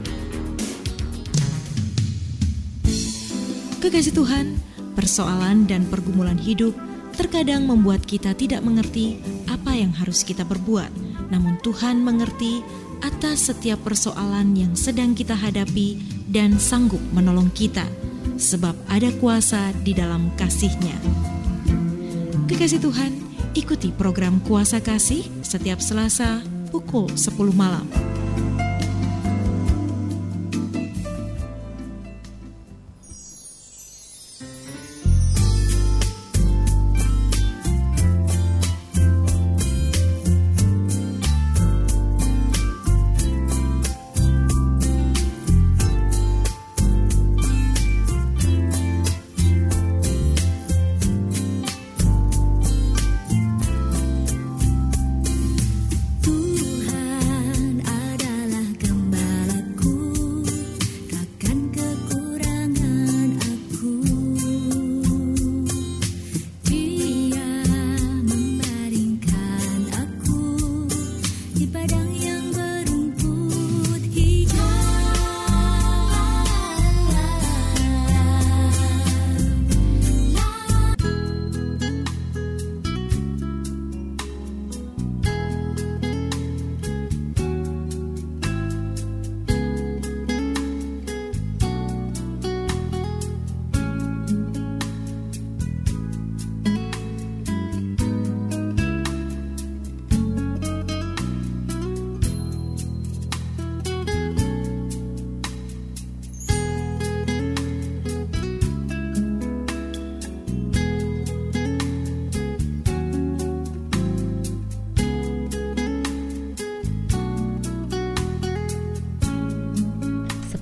Kekasih Tuhan, persoalan dan pergumulan hidup terkadang membuat kita tidak mengerti apa yang harus kita perbuat. Namun Tuhan mengerti atas setiap persoalan yang sedang kita hadapi dan sanggup menolong kita, sebab ada kuasa di dalam kasih-Nya. Kekasih Tuhan, ikuti program Kuasa Kasih setiap Selasa pukul 10 malam.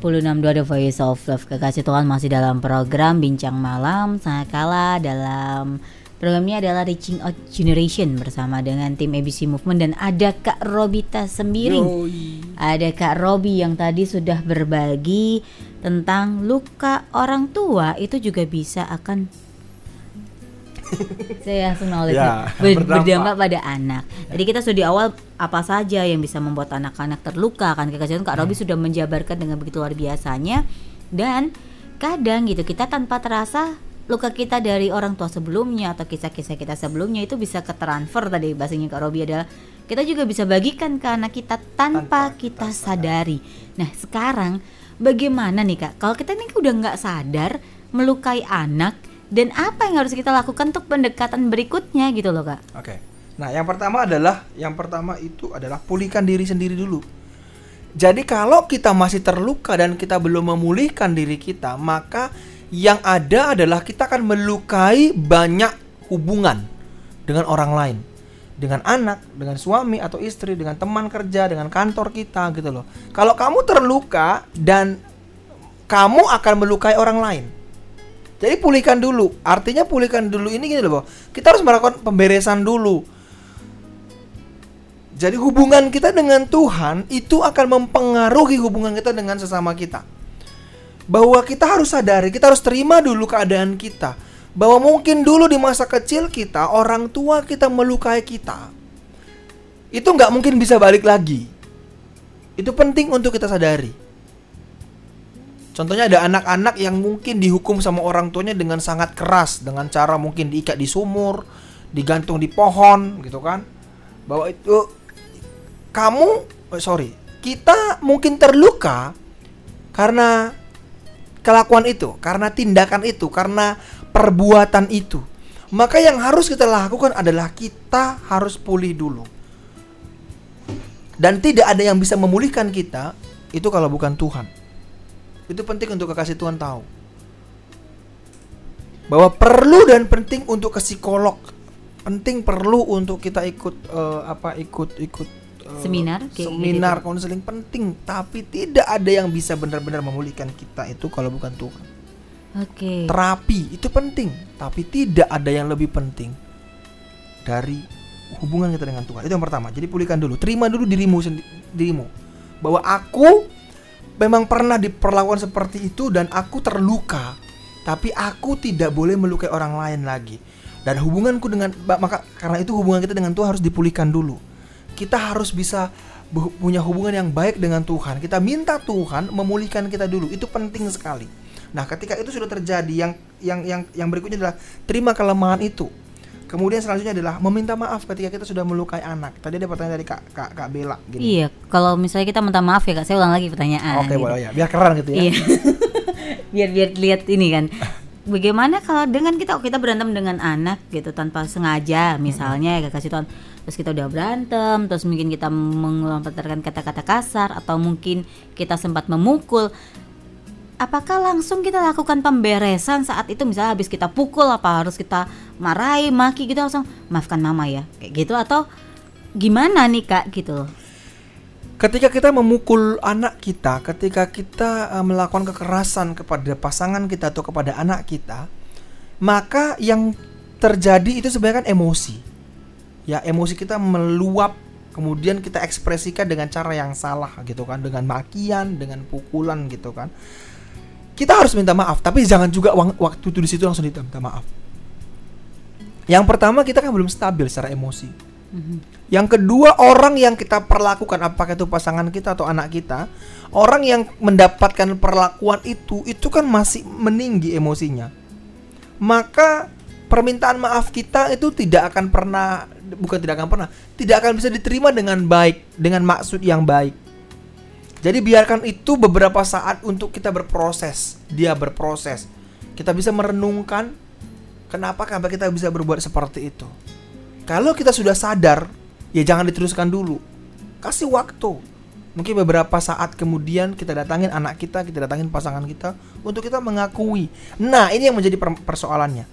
1062 The Voice of Love. Kekasih Tuhan masih dalam program Bincang Malam. Saya kala dalam program ini adalah Reaching Out Generation Bersama dengan tim ABC Movement. Dan ada Kak Robita Sembiring Ada Kak Robi yang tadi sudah berbagi Tentang luka orang tua. Itu juga bisa akan saya langsung knowledge Ya, ber- berdampak. berdampak pada anak. Jadi kita sudah di awal apa saja yang bisa membuat anak-anak terluka kan kekasih Kak Robi sudah menjabarkan dengan begitu luar biasanya dan kadang gitu kita tanpa terasa luka kita dari orang tua sebelumnya atau kisah-kisah kita sebelumnya itu bisa ketransfer tadi bahasanya Kak Robi adalah kita juga bisa bagikan ke anak kita tanpa, Tanpa kita, kita sadari. Nah sekarang bagaimana nih kak? Kalau kita nih udah nggak sadar melukai anak dan apa yang harus kita lakukan untuk pendekatan berikutnya gitu loh kak? Oke. Nah, yang pertama adalah yang pertama itu adalah pulihkan diri sendiri dulu. Jadi kalau kita masih terluka dan kita belum memulihkan diri kita, maka yang ada adalah kita akan melukai banyak hubungan dengan orang lain. Dengan anak, dengan suami atau istri, dengan teman kerja, dengan kantor kita gitu loh. Kalau kamu terluka dan kamu akan melukai orang lain. Jadi pulihkan dulu. Artinya pulihkan dulu ini gini loh. Kita harus melakukan pemberesan dulu. Jadi hubungan kita dengan Tuhan itu akan mempengaruhi hubungan kita dengan sesama kita. Bahwa kita harus sadari, kita harus terima dulu keadaan kita. Bahwa mungkin dulu di masa kecil kita, orang tua kita melukai kita. Itu nggak mungkin bisa balik lagi. Itu penting untuk kita sadari. Contohnya ada anak-anak yang mungkin dihukum sama orang tuanya dengan sangat keras, dengan cara mungkin diikat di sumur, digantung di pohon, gitu kan? Bahwa itu kamu, eh, sorry, kita mungkin terluka karena kelakuan itu, karena tindakan itu, karena perbuatan itu. Maka yang harus kita lakukan adalah kita harus pulih dulu. Dan tidak ada yang bisa memulihkan kita itu kalau bukan Tuhan. Itu penting untuk kekasih Tuhan tahu. Bahwa perlu dan penting untuk ke psikolog. Penting perlu untuk kita ikut eh, apa ikut ikut eh, Seminar kayak seminar gitu. konseling penting, tapi tidak ada yang bisa benar-benar memulihkan kita itu kalau bukan Tuhan. Oke. Terapi itu penting, tapi tidak ada yang lebih penting dari hubungan kita dengan Tuhan. Itu yang pertama. Jadi pulihkan dulu, terima dulu dirimu sendi- dirimu bahwa aku memang pernah diperlakukan seperti itu dan aku terluka, tapi aku tidak boleh melukai orang lain lagi. Dan hubunganku dengan maka karena itu hubungan kita dengan Tuhan harus dipulihkan dulu. Kita harus bisa punya hubungan yang baik dengan Tuhan. Kita minta Tuhan memulihkan kita dulu. Itu penting sekali. Nah, ketika itu sudah terjadi, yang yang yang yang berikutnya adalah terima kelemahan itu. Kemudian selanjutnya adalah meminta maaf ketika kita sudah melukai anak. Tadi ada pertanyaan dari Kak Kak, Kak Bella gini. Iya, kalau misalnya kita minta maaf ya kak, saya ulang lagi pertanyaan. Oke, gitu. boleh ya. Biar keren gitu ya. Iya. biar biar lihat ini kan. Bagaimana kalau dengan kita oh, kita berantem dengan anak gitu tanpa sengaja misalnya ya kasih Tuhan terus kita udah berantem terus mungkin kita melontarkan kata-kata kasar atau mungkin kita sempat memukul apakah langsung kita lakukan pemberesan saat itu misalnya habis kita pukul apa harus kita marahi maki gitu langsung maafkan mama ya kayak gitu atau gimana nih kak gitu Ketika kita memukul anak kita, ketika kita eh, melakukan kekerasan kepada pasangan kita atau kepada anak kita, maka yang terjadi itu sebenarnya kan emosi. Ya, emosi kita meluap kemudian kita ekspresikan dengan cara yang salah gitu kan, dengan makian, dengan pukulan gitu kan. Kita harus minta maaf, tapi jangan juga waktu itu di situ langsung minta maaf. Yang pertama kita kan belum stabil secara emosi. Yang kedua orang yang kita perlakukan apakah itu pasangan kita atau anak kita, orang yang mendapatkan perlakuan itu itu kan masih meninggi emosinya. Maka permintaan maaf kita itu tidak akan pernah bukan tidak akan pernah, tidak akan bisa diterima dengan baik, dengan maksud yang baik. Jadi biarkan itu beberapa saat untuk kita berproses, dia berproses. Kita bisa merenungkan kenapa kenapa kita bisa berbuat seperti itu. Kalau kita sudah sadar, ya jangan diteruskan dulu. Kasih waktu. Mungkin beberapa saat kemudian kita datangin anak kita, kita datangin pasangan kita untuk kita mengakui. Nah, ini yang menjadi per- persoalannya.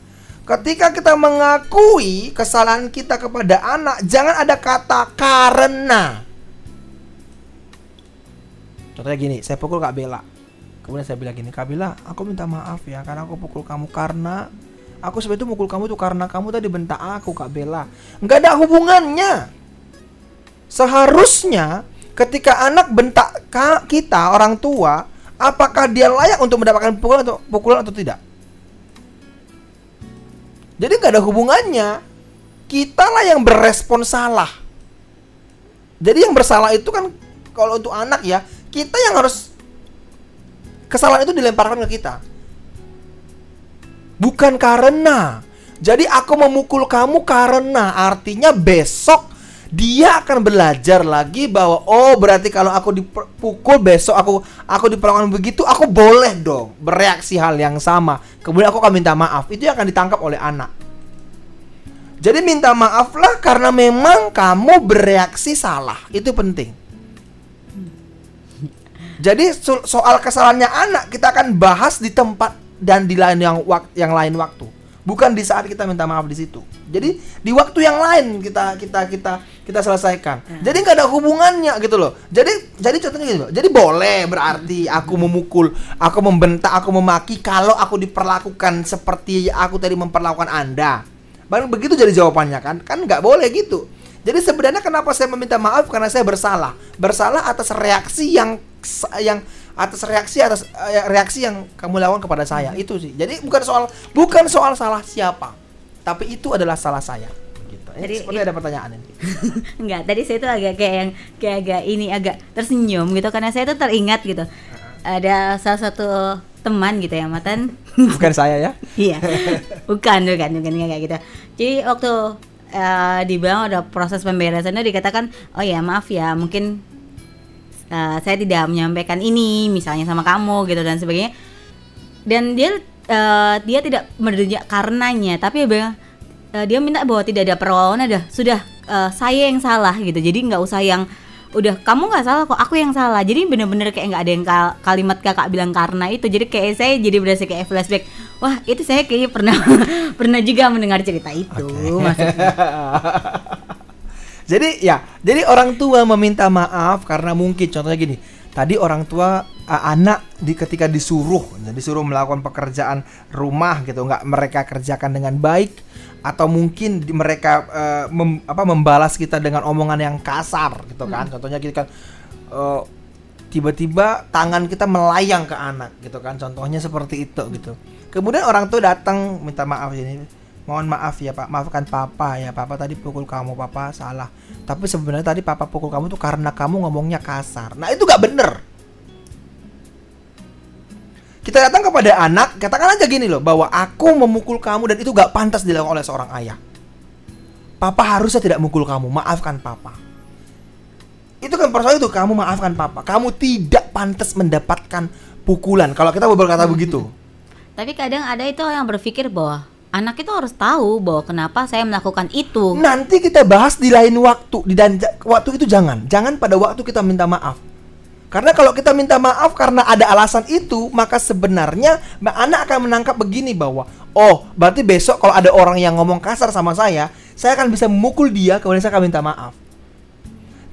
Ketika kita mengakui kesalahan kita kepada anak, jangan ada kata karena. Contohnya gini, saya pukul Kak Bella. kemudian saya bilang gini Kabila aku minta maaf ya karena aku pukul kamu karena aku sebenarnya mukul kamu tuh karena kamu tadi bentak aku Kak Bella. Nggak ada hubungannya. Seharusnya ketika anak bentak kita orang tua apakah dia layak untuk mendapatkan pukulan atau pukulan atau tidak? Jadi nggak ada hubungannya. Kita lah yang berespon salah. Jadi yang bersalah itu kan kalau untuk anak ya kita yang harus kesalahan itu dilemparkan ke kita. Bukan karena. Jadi aku memukul kamu karena artinya besok dia akan belajar lagi bahwa oh berarti kalau aku dipukul besok aku aku diperlakukan begitu aku boleh dong bereaksi hal yang sama. Kemudian aku akan minta maaf. Itu yang akan ditangkap oleh anak. Jadi minta maaflah karena memang kamu bereaksi salah. Itu penting jadi so- soal kesalahannya anak kita akan bahas di tempat dan di lain yang wak yang lain waktu. Bukan di saat kita minta maaf di situ. Jadi di waktu yang lain kita kita kita kita selesaikan. Jadi nggak ada hubungannya gitu loh. Jadi jadi contohnya gitu loh. Jadi boleh berarti aku memukul, aku membentak, aku memaki kalau aku diperlakukan seperti aku tadi memperlakukan Anda. Baru begitu jadi jawabannya kan? Kan nggak boleh gitu. Jadi sebenarnya kenapa saya meminta maaf karena saya bersalah. Bersalah atas reaksi yang yang atas reaksi atas eh, reaksi yang kamu lakukan kepada saya itu sih. Jadi bukan soal bukan soal salah siapa, tapi itu adalah salah saya. Gitu. Ini Jadi seperti ada pertanyaan ini. Enggak, tadi saya tuh agak kayak yang kayak agak ini agak tersenyum gitu karena saya tuh teringat gitu. Ada salah satu teman gitu ya, Matan. Bukan saya ya. Iya. bukan, bukan, bukan kayak gitu. Jadi waktu eh, dibilang ada proses pemberesannya dikatakan, "Oh ya, maaf ya, mungkin eh, saya tidak menyampaikan ini misalnya sama kamu gitu dan sebagainya." Dan dia eh, dia tidak menunjuk karenanya, tapi dia eh, dia minta bahwa tidak ada perlawanan dah sudah eh, saya yang salah gitu. Jadi nggak usah yang udah kamu nggak salah kok aku yang salah. Jadi bener-bener kayak nggak ada yang kal- kalimat kakak bilang karena itu. Jadi kayak saya jadi berasa kayak flashback wah itu saya kayaknya pernah pernah juga mendengar cerita itu maksudnya Jadi ya, jadi orang tua meminta maaf karena mungkin contohnya gini. Tadi orang tua uh, anak di ketika disuruh, disuruh melakukan pekerjaan rumah gitu, nggak mereka kerjakan dengan baik atau mungkin di- mereka uh, mem- apa membalas kita dengan omongan yang kasar gitu kan. Contohnya gitu kan uh, tiba-tiba tangan kita melayang ke anak gitu kan. Contohnya seperti itu gitu. Kemudian orang tua datang minta maaf ini mohon maaf ya pak. Maafkan papa ya. Papa tadi pukul kamu papa. Salah. Tapi sebenarnya tadi papa pukul kamu tuh karena kamu ngomongnya kasar. Nah itu gak bener. Kita datang kepada anak katakan aja gini loh bahwa aku memukul kamu dan itu gak pantas dilakukan oleh seorang ayah. Papa harusnya tidak mukul kamu. Maafkan papa. Itu kan persoalan itu kamu maafkan papa. Kamu tidak pantas mendapatkan pukulan. Kalau kita berkata begitu. Tapi kadang ada itu yang berpikir bahwa anak itu harus tahu bahwa kenapa saya melakukan itu Nanti kita bahas di lain waktu. Di dan waktu itu jangan, jangan pada waktu kita minta maaf. Karena kalau kita minta maaf karena ada alasan itu, maka sebenarnya anak akan menangkap begini bahwa oh, berarti besok kalau ada orang yang ngomong kasar sama saya, saya akan bisa memukul dia kemudian saya akan minta maaf.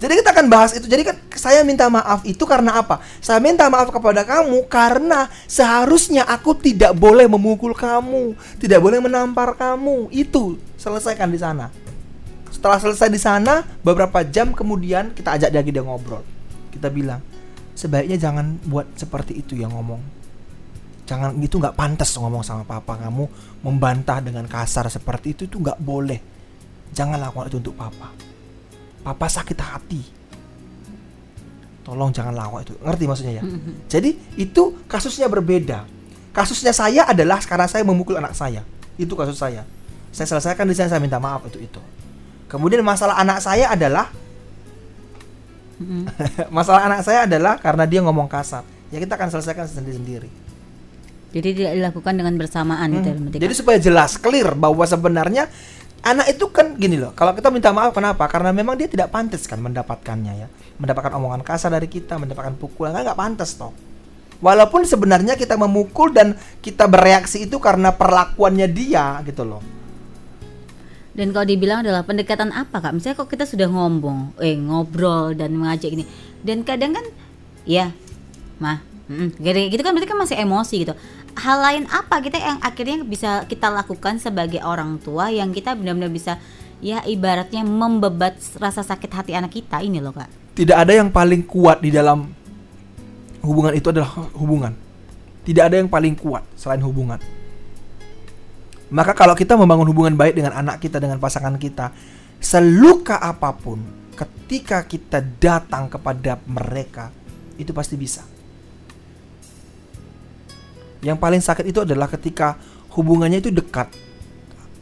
Jadi kita akan bahas itu. Jadi kan saya minta maaf itu karena apa? Saya minta maaf kepada kamu karena seharusnya aku tidak boleh memukul kamu, tidak boleh menampar kamu. Itu selesaikan di sana. Setelah selesai di sana, beberapa jam kemudian kita ajak lagi dia ngobrol. Kita bilang, sebaiknya jangan buat seperti itu yang ngomong. Jangan itu nggak pantas ngomong sama papa kamu membantah dengan kasar seperti itu itu nggak boleh. Jangan lakukan itu untuk papa. Papa sakit hati. Tolong jangan lakukan itu. Ngerti maksudnya ya? Jadi itu kasusnya berbeda. Kasusnya saya adalah sekarang saya memukul anak saya. Itu kasus saya. Saya selesaikan di sana saya minta maaf untuk itu. Kemudian masalah anak saya adalah masalah anak saya adalah karena dia ngomong kasar. Ya kita akan selesaikan sendiri-sendiri. jadi tidak dilakukan dengan bersamaan gitu Hmm. berarti Jadi supaya jelas, clear bahwa sebenarnya anak itu kan gini loh. Kalau kita minta maaf kenapa? Karena memang dia tidak pantas kan mendapatkannya ya. Mendapatkan omongan kasar dari kita, mendapatkan pukulan kan nggak pantas toh. Walaupun sebenarnya kita memukul dan kita bereaksi itu karena perlakuannya dia gitu loh. Dan kalau dibilang adalah pendekatan apa kak? Misalnya kok kita sudah ngomong, eh ngobrol dan mengajak ini, dan kadang kan, ya, mah, Mm-mm. Jadi gitu kan berarti kan masih emosi gitu. Hal lain apa kita yang akhirnya bisa kita lakukan sebagai orang tua yang kita benar-benar bisa ya ibaratnya membebat rasa sakit hati anak kita ini loh kak. Tidak ada yang paling kuat di dalam hubungan itu adalah hubungan. Tidak ada yang paling kuat selain hubungan. Maka kalau kita membangun hubungan baik dengan anak kita dengan pasangan kita, seluka apa pun ketika kita datang kepada mereka itu pasti bisa. Yang paling sakit itu adalah ketika hubungannya itu dekat.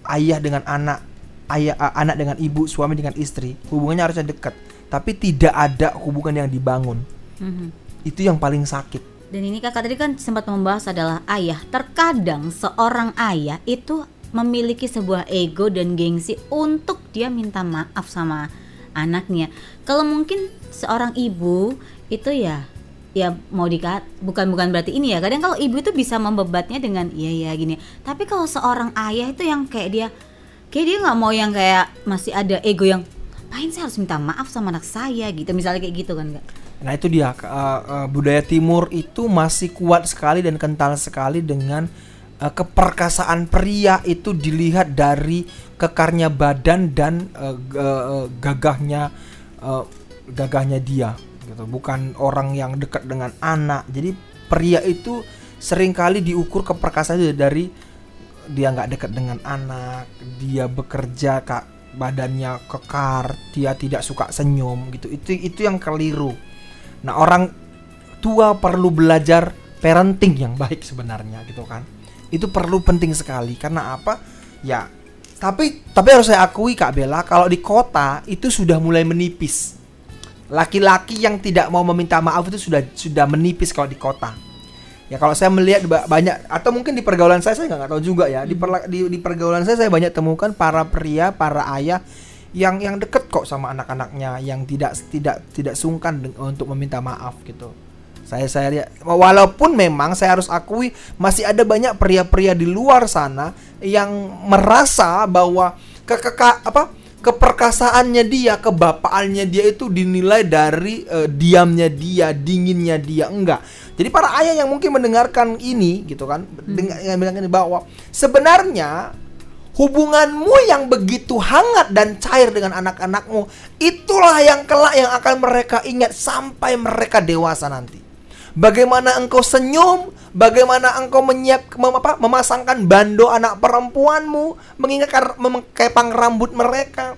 Ayah dengan anak, ayah anak dengan ibu, suami dengan istri, hubungannya harusnya dekat, tapi tidak ada hubungan yang dibangun. Mhm. Itu yang paling sakit. Dan ini kakak tadi kan sempat membahas adalah ayah. Terkadang seorang ayah itu memiliki sebuah ego dan gengsi untuk dia minta maaf sama anaknya. Kalau mungkin seorang ibu itu ya ya mau dikat bukan bukan berarti ini ya. Kadang kalau ibu itu bisa membebatnya dengan iya ya gini. Tapi kalau seorang ayah itu yang kayak dia kayak dia nggak mau yang kayak masih ada ego yang ngapain saya harus minta maaf sama anak saya? Gitu misalnya kayak gitu kan kak. Nah itu dia uh, uh, budaya Timur itu masih kuat sekali dan kental sekali dengan uh, keperkasaan pria itu dilihat dari kekarnya badan dan uh, uh, gagahnya uh, gagahnya dia gitu bukan orang yang dekat dengan anak jadi pria itu sering kali diukur keperkasaan dari dia nggak dekat dengan anak dia bekerja kak badannya kekar dia tidak suka senyum gitu itu itu yang keliru Nah, orang tua perlu belajar parenting yang baik sebenarnya gitu kan. Itu perlu penting sekali karena apa? Ya, tapi tapi harus saya akui Kak Bella kalau di kota itu sudah mulai menipis. Laki-laki yang tidak mau meminta maaf itu sudah sudah menipis kalau di kota. Ya kalau saya melihat ba- banyak atau mungkin di pergaulan saya saya nggak tahu juga ya di, perla- di di pergaulan saya saya banyak temukan para pria para ayah yang yang deket kok sama anak-anaknya yang tidak tidak tidak sungkan untuk meminta maaf gitu. Saya saya lihat walaupun memang saya harus akui masih ada banyak pria-pria di luar sana yang merasa bahwa ke, ke, ke- apa keperkasaannya dia, kebapaannya dia itu dinilai dari eh, diamnya dia, dinginnya dia enggak. Jadi para ayah yang mungkin mendengarkan ini gitu kan, dengar yang bilang ini bahwa sebenarnya hubunganmu yang begitu hangat dan cair dengan anak-anakmu itulah yang kelak yang akan mereka ingat sampai mereka dewasa nanti. Bagaimana engkau senyum, bagaimana engkau menyiap mem- apa, memasangkan bando anak perempuanmu, mengingatkan mengkepang rambut mereka.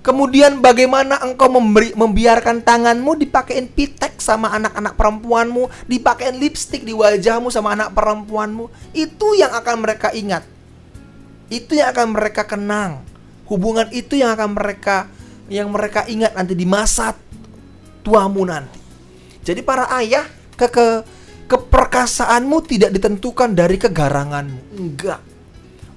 Kemudian bagaimana engkau memberi, membiarkan tanganmu dipakein pitek sama anak-anak perempuanmu, dipakein lipstick di wajahmu sama anak perempuanmu. Itu yang akan mereka ingat. Itu yang akan mereka kenang. Hubungan itu yang akan mereka yang mereka ingat nanti di masa tuamu nanti. Jadi para ayah ke, ke keperkasaanmu tidak ditentukan dari kegaranganmu. Enggak.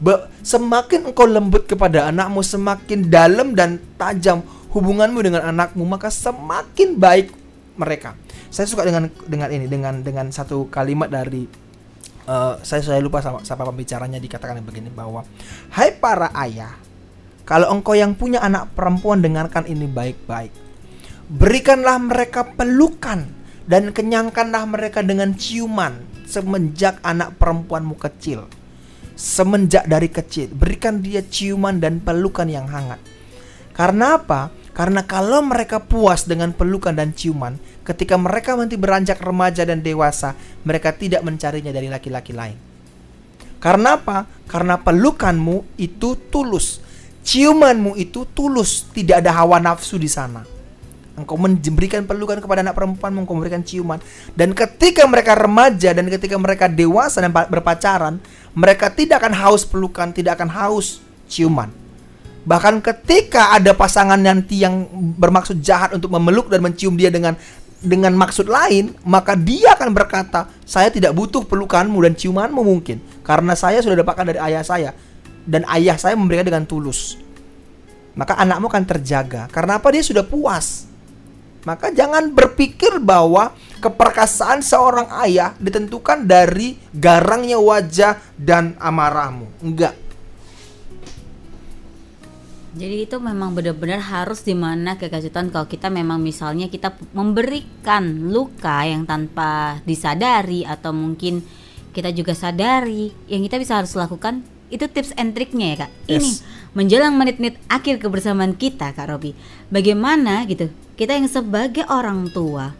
Ba- semakin engkau lembut kepada anakmu, semakin dalam dan tajam hubunganmu dengan anakmu, maka semakin baik mereka. Saya suka dengan dengan ini dengan dengan satu kalimat dari eh, saya saya lupa sama siapa pembicaranya dikatakan begini bahwa hai para ayah, kalau engkau yang punya anak perempuan dengarkan ini baik-baik. Berikanlah mereka pelukan dan kenyangkanlah mereka dengan ciuman semenjak anak perempuanmu kecil. Semenjak dari kecil, berikan dia ciuman dan pelukan yang hangat. Karena apa? Karena kalau mereka puas dengan pelukan dan ciuman, ketika mereka nanti beranjak remaja dan dewasa, mereka tidak mencarinya dari laki-laki lain. Karena apa? Karena pelukanmu itu tulus. Ciumanmu itu tulus, tidak ada hawa nafsu di sana. Engkau memberikan pelukan kepada anak perempuan, engkau memberikan ciuman. Dan ketika mereka remaja dan ketika mereka dewasa dan pa- berpacaran, mereka tidak akan haus pelukan, tidak akan haus ciuman. Bahkan ketika ada pasangan nanti yang bermaksud jahat untuk memeluk dan mencium dia dengan dengan maksud lain, maka dia akan berkata, "Saya tidak butuh pelukanmu dan ciumanmu mungkin, karena saya sudah dapatkan dari ayah saya dan ayah saya memberikan dengan tulus." Maka anakmu akan terjaga. Karena apa? Dia sudah puas. Maka jangan berpikir bahwa keperkasaan seorang ayah ditentukan dari garangnya wajah dan amarahmu. Enggak. Jadi itu memang benar-benar harus di mana kekasih Tuhan kalau kita memang misalnya kita memberikan luka yang tanpa disadari atau mungkin kita juga sadari yang kita bisa harus lakukan itu tips and triknya ya kak. Ini Yes. Menjelang menit-menit akhir kebersamaan kita kak Robi. Bagaimana gitu? Kita yang sebagai orang tua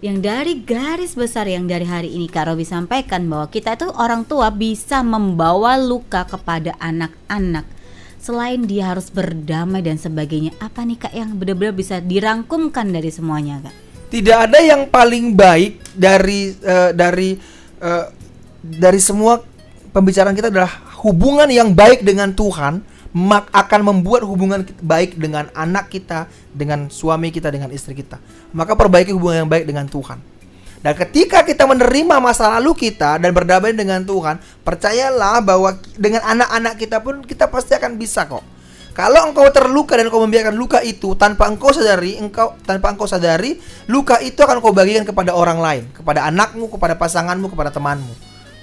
yang dari garis besar yang dari hari ini Kak Robi sampaikan bahwa kita itu orang tua bisa membawa luka kepada anak-anak. Selain dia harus berdamai dan sebagainya apa nih kak yang benar-benar bisa dirangkumkan dari semuanya kak? Tidak ada yang paling baik dari eh, dari eh, dari semua pembicaraan kita adalah hubungan yang baik dengan Tuhan mak akan membuat hubungan baik dengan anak kita, dengan suami kita, dengan istri kita. Maka perbaiki hubungan yang baik dengan Tuhan. Dan ketika kita menerima masa lalu kita dan berdamai dengan Tuhan, percayalah bahwa dengan anak-anak kita pun kita pasti akan bisa kok. Kalau engkau terluka dan engkau membiarkan luka itu tanpa engkau sadari, engkau tanpa engkau sadari, luka itu akan kau bagikan kepada orang lain, kepada anakmu, kepada pasanganmu, kepada temanmu.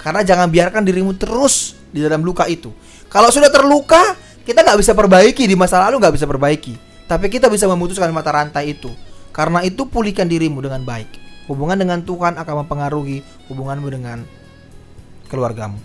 Karena jangan biarkan dirimu terus di dalam luka itu. Kalau sudah terluka, kita nggak bisa perbaiki di masa lalu nggak bisa perbaiki. Tapi kita bisa memutuskan mata rantai itu. Karena itu pulihkan dirimu dengan baik. Hubungan dengan Tuhan akan mempengaruhi hubunganmu dengan keluargamu.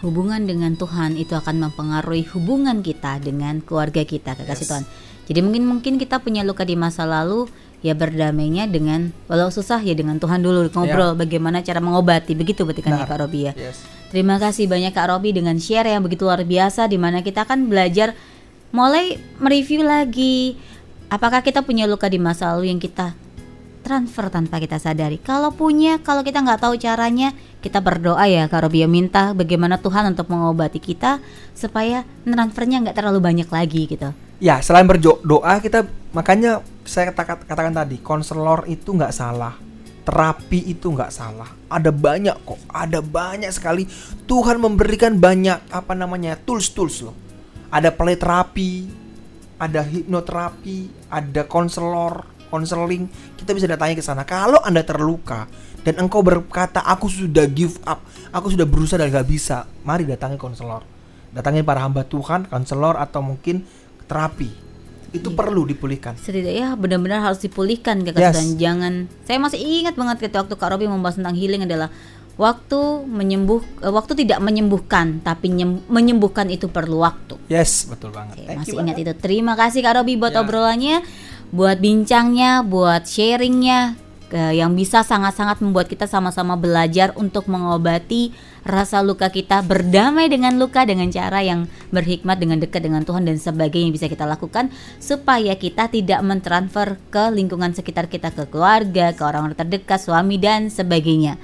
hubungan dengan Tuhan itu akan mempengaruhi hubungan kita dengan keluarga kita kekasih Yes. Tuhan jadi mungkin mungkin kita punya luka di masa lalu ya berdamainya dengan walau susah ya dengan Tuhan dulu ngobrol bagaimana cara mengobati begitu berarti kan ya. Kak Robi ya Yes. Terima kasih banyak Kak Robi dengan share yang begitu luar biasa di mana kita akan belajar mulai mereview lagi apakah kita punya luka di masa lalu yang kita transfer tanpa kita sadari. Kalau punya, kalau kita nggak tahu caranya, kita berdoa ya Kak Robi ya minta bagaimana Tuhan untuk mengobati kita supaya transfernya nggak terlalu banyak lagi gitu. Ya, selain berdoa kita makanya saya kata- katakan tadi, konselor itu nggak salah. Terapi itu nggak salah. Ada banyak kok, ada banyak sekali. Tuhan memberikan banyak apa namanya tools-tools loh. Ada play terapi, ada hipnoterapi, ada konselor, konseling. Kita bisa datangi ke sana. Kalau anda terluka dan engkau berkata aku sudah give up, aku sudah berusaha dan gak bisa, mari datangi konselor. Datangi para hamba Tuhan, konselor atau mungkin terapi. Itu perlu dipulihkan. Setidaknya benar-benar harus dipulihkan Kak Yes. dan jangan. Saya masih ingat banget ketika waktu Kak Robi membahas tentang healing adalah waktu menyembuh, eh, waktu tidak menyembuhkan, tapi nyem- menyembuhkan itu perlu waktu. Yes, betul banget. Oke, Thank masih ingat banget. itu. Terima kasih Kak Robi buat Ya. obrolannya, buat bincangnya, buat sharingnya yang bisa sangat-sangat membuat kita sama-sama belajar untuk mengobati rasa luka kita, berdamai dengan luka dengan cara yang berhikmat, dengan dekat dengan Tuhan dan sebagainya yang bisa kita lakukan supaya kita tidak mentransfer ke lingkungan sekitar kita, ke keluarga, ke orang-orang terdekat, suami dan sebagainya.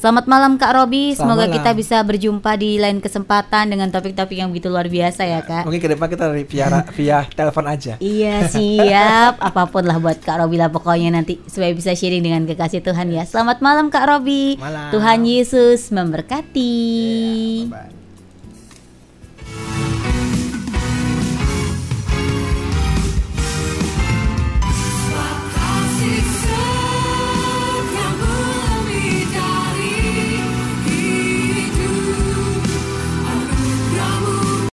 Selamat malam Kak Robi, semoga malam. kita bisa berjumpa di lain kesempatan dengan topik-topik yang begitu luar biasa ya Kak. Mungkin ke depan kita dari via via telepon aja. Iya siap Apa pun lah buat Kak Robi lah pokoknya nanti Supaya bisa sharing dengan kekasih Tuhan ya Selamat malam Kak Robi Malam. Tuhan Yesus memberkati Bye.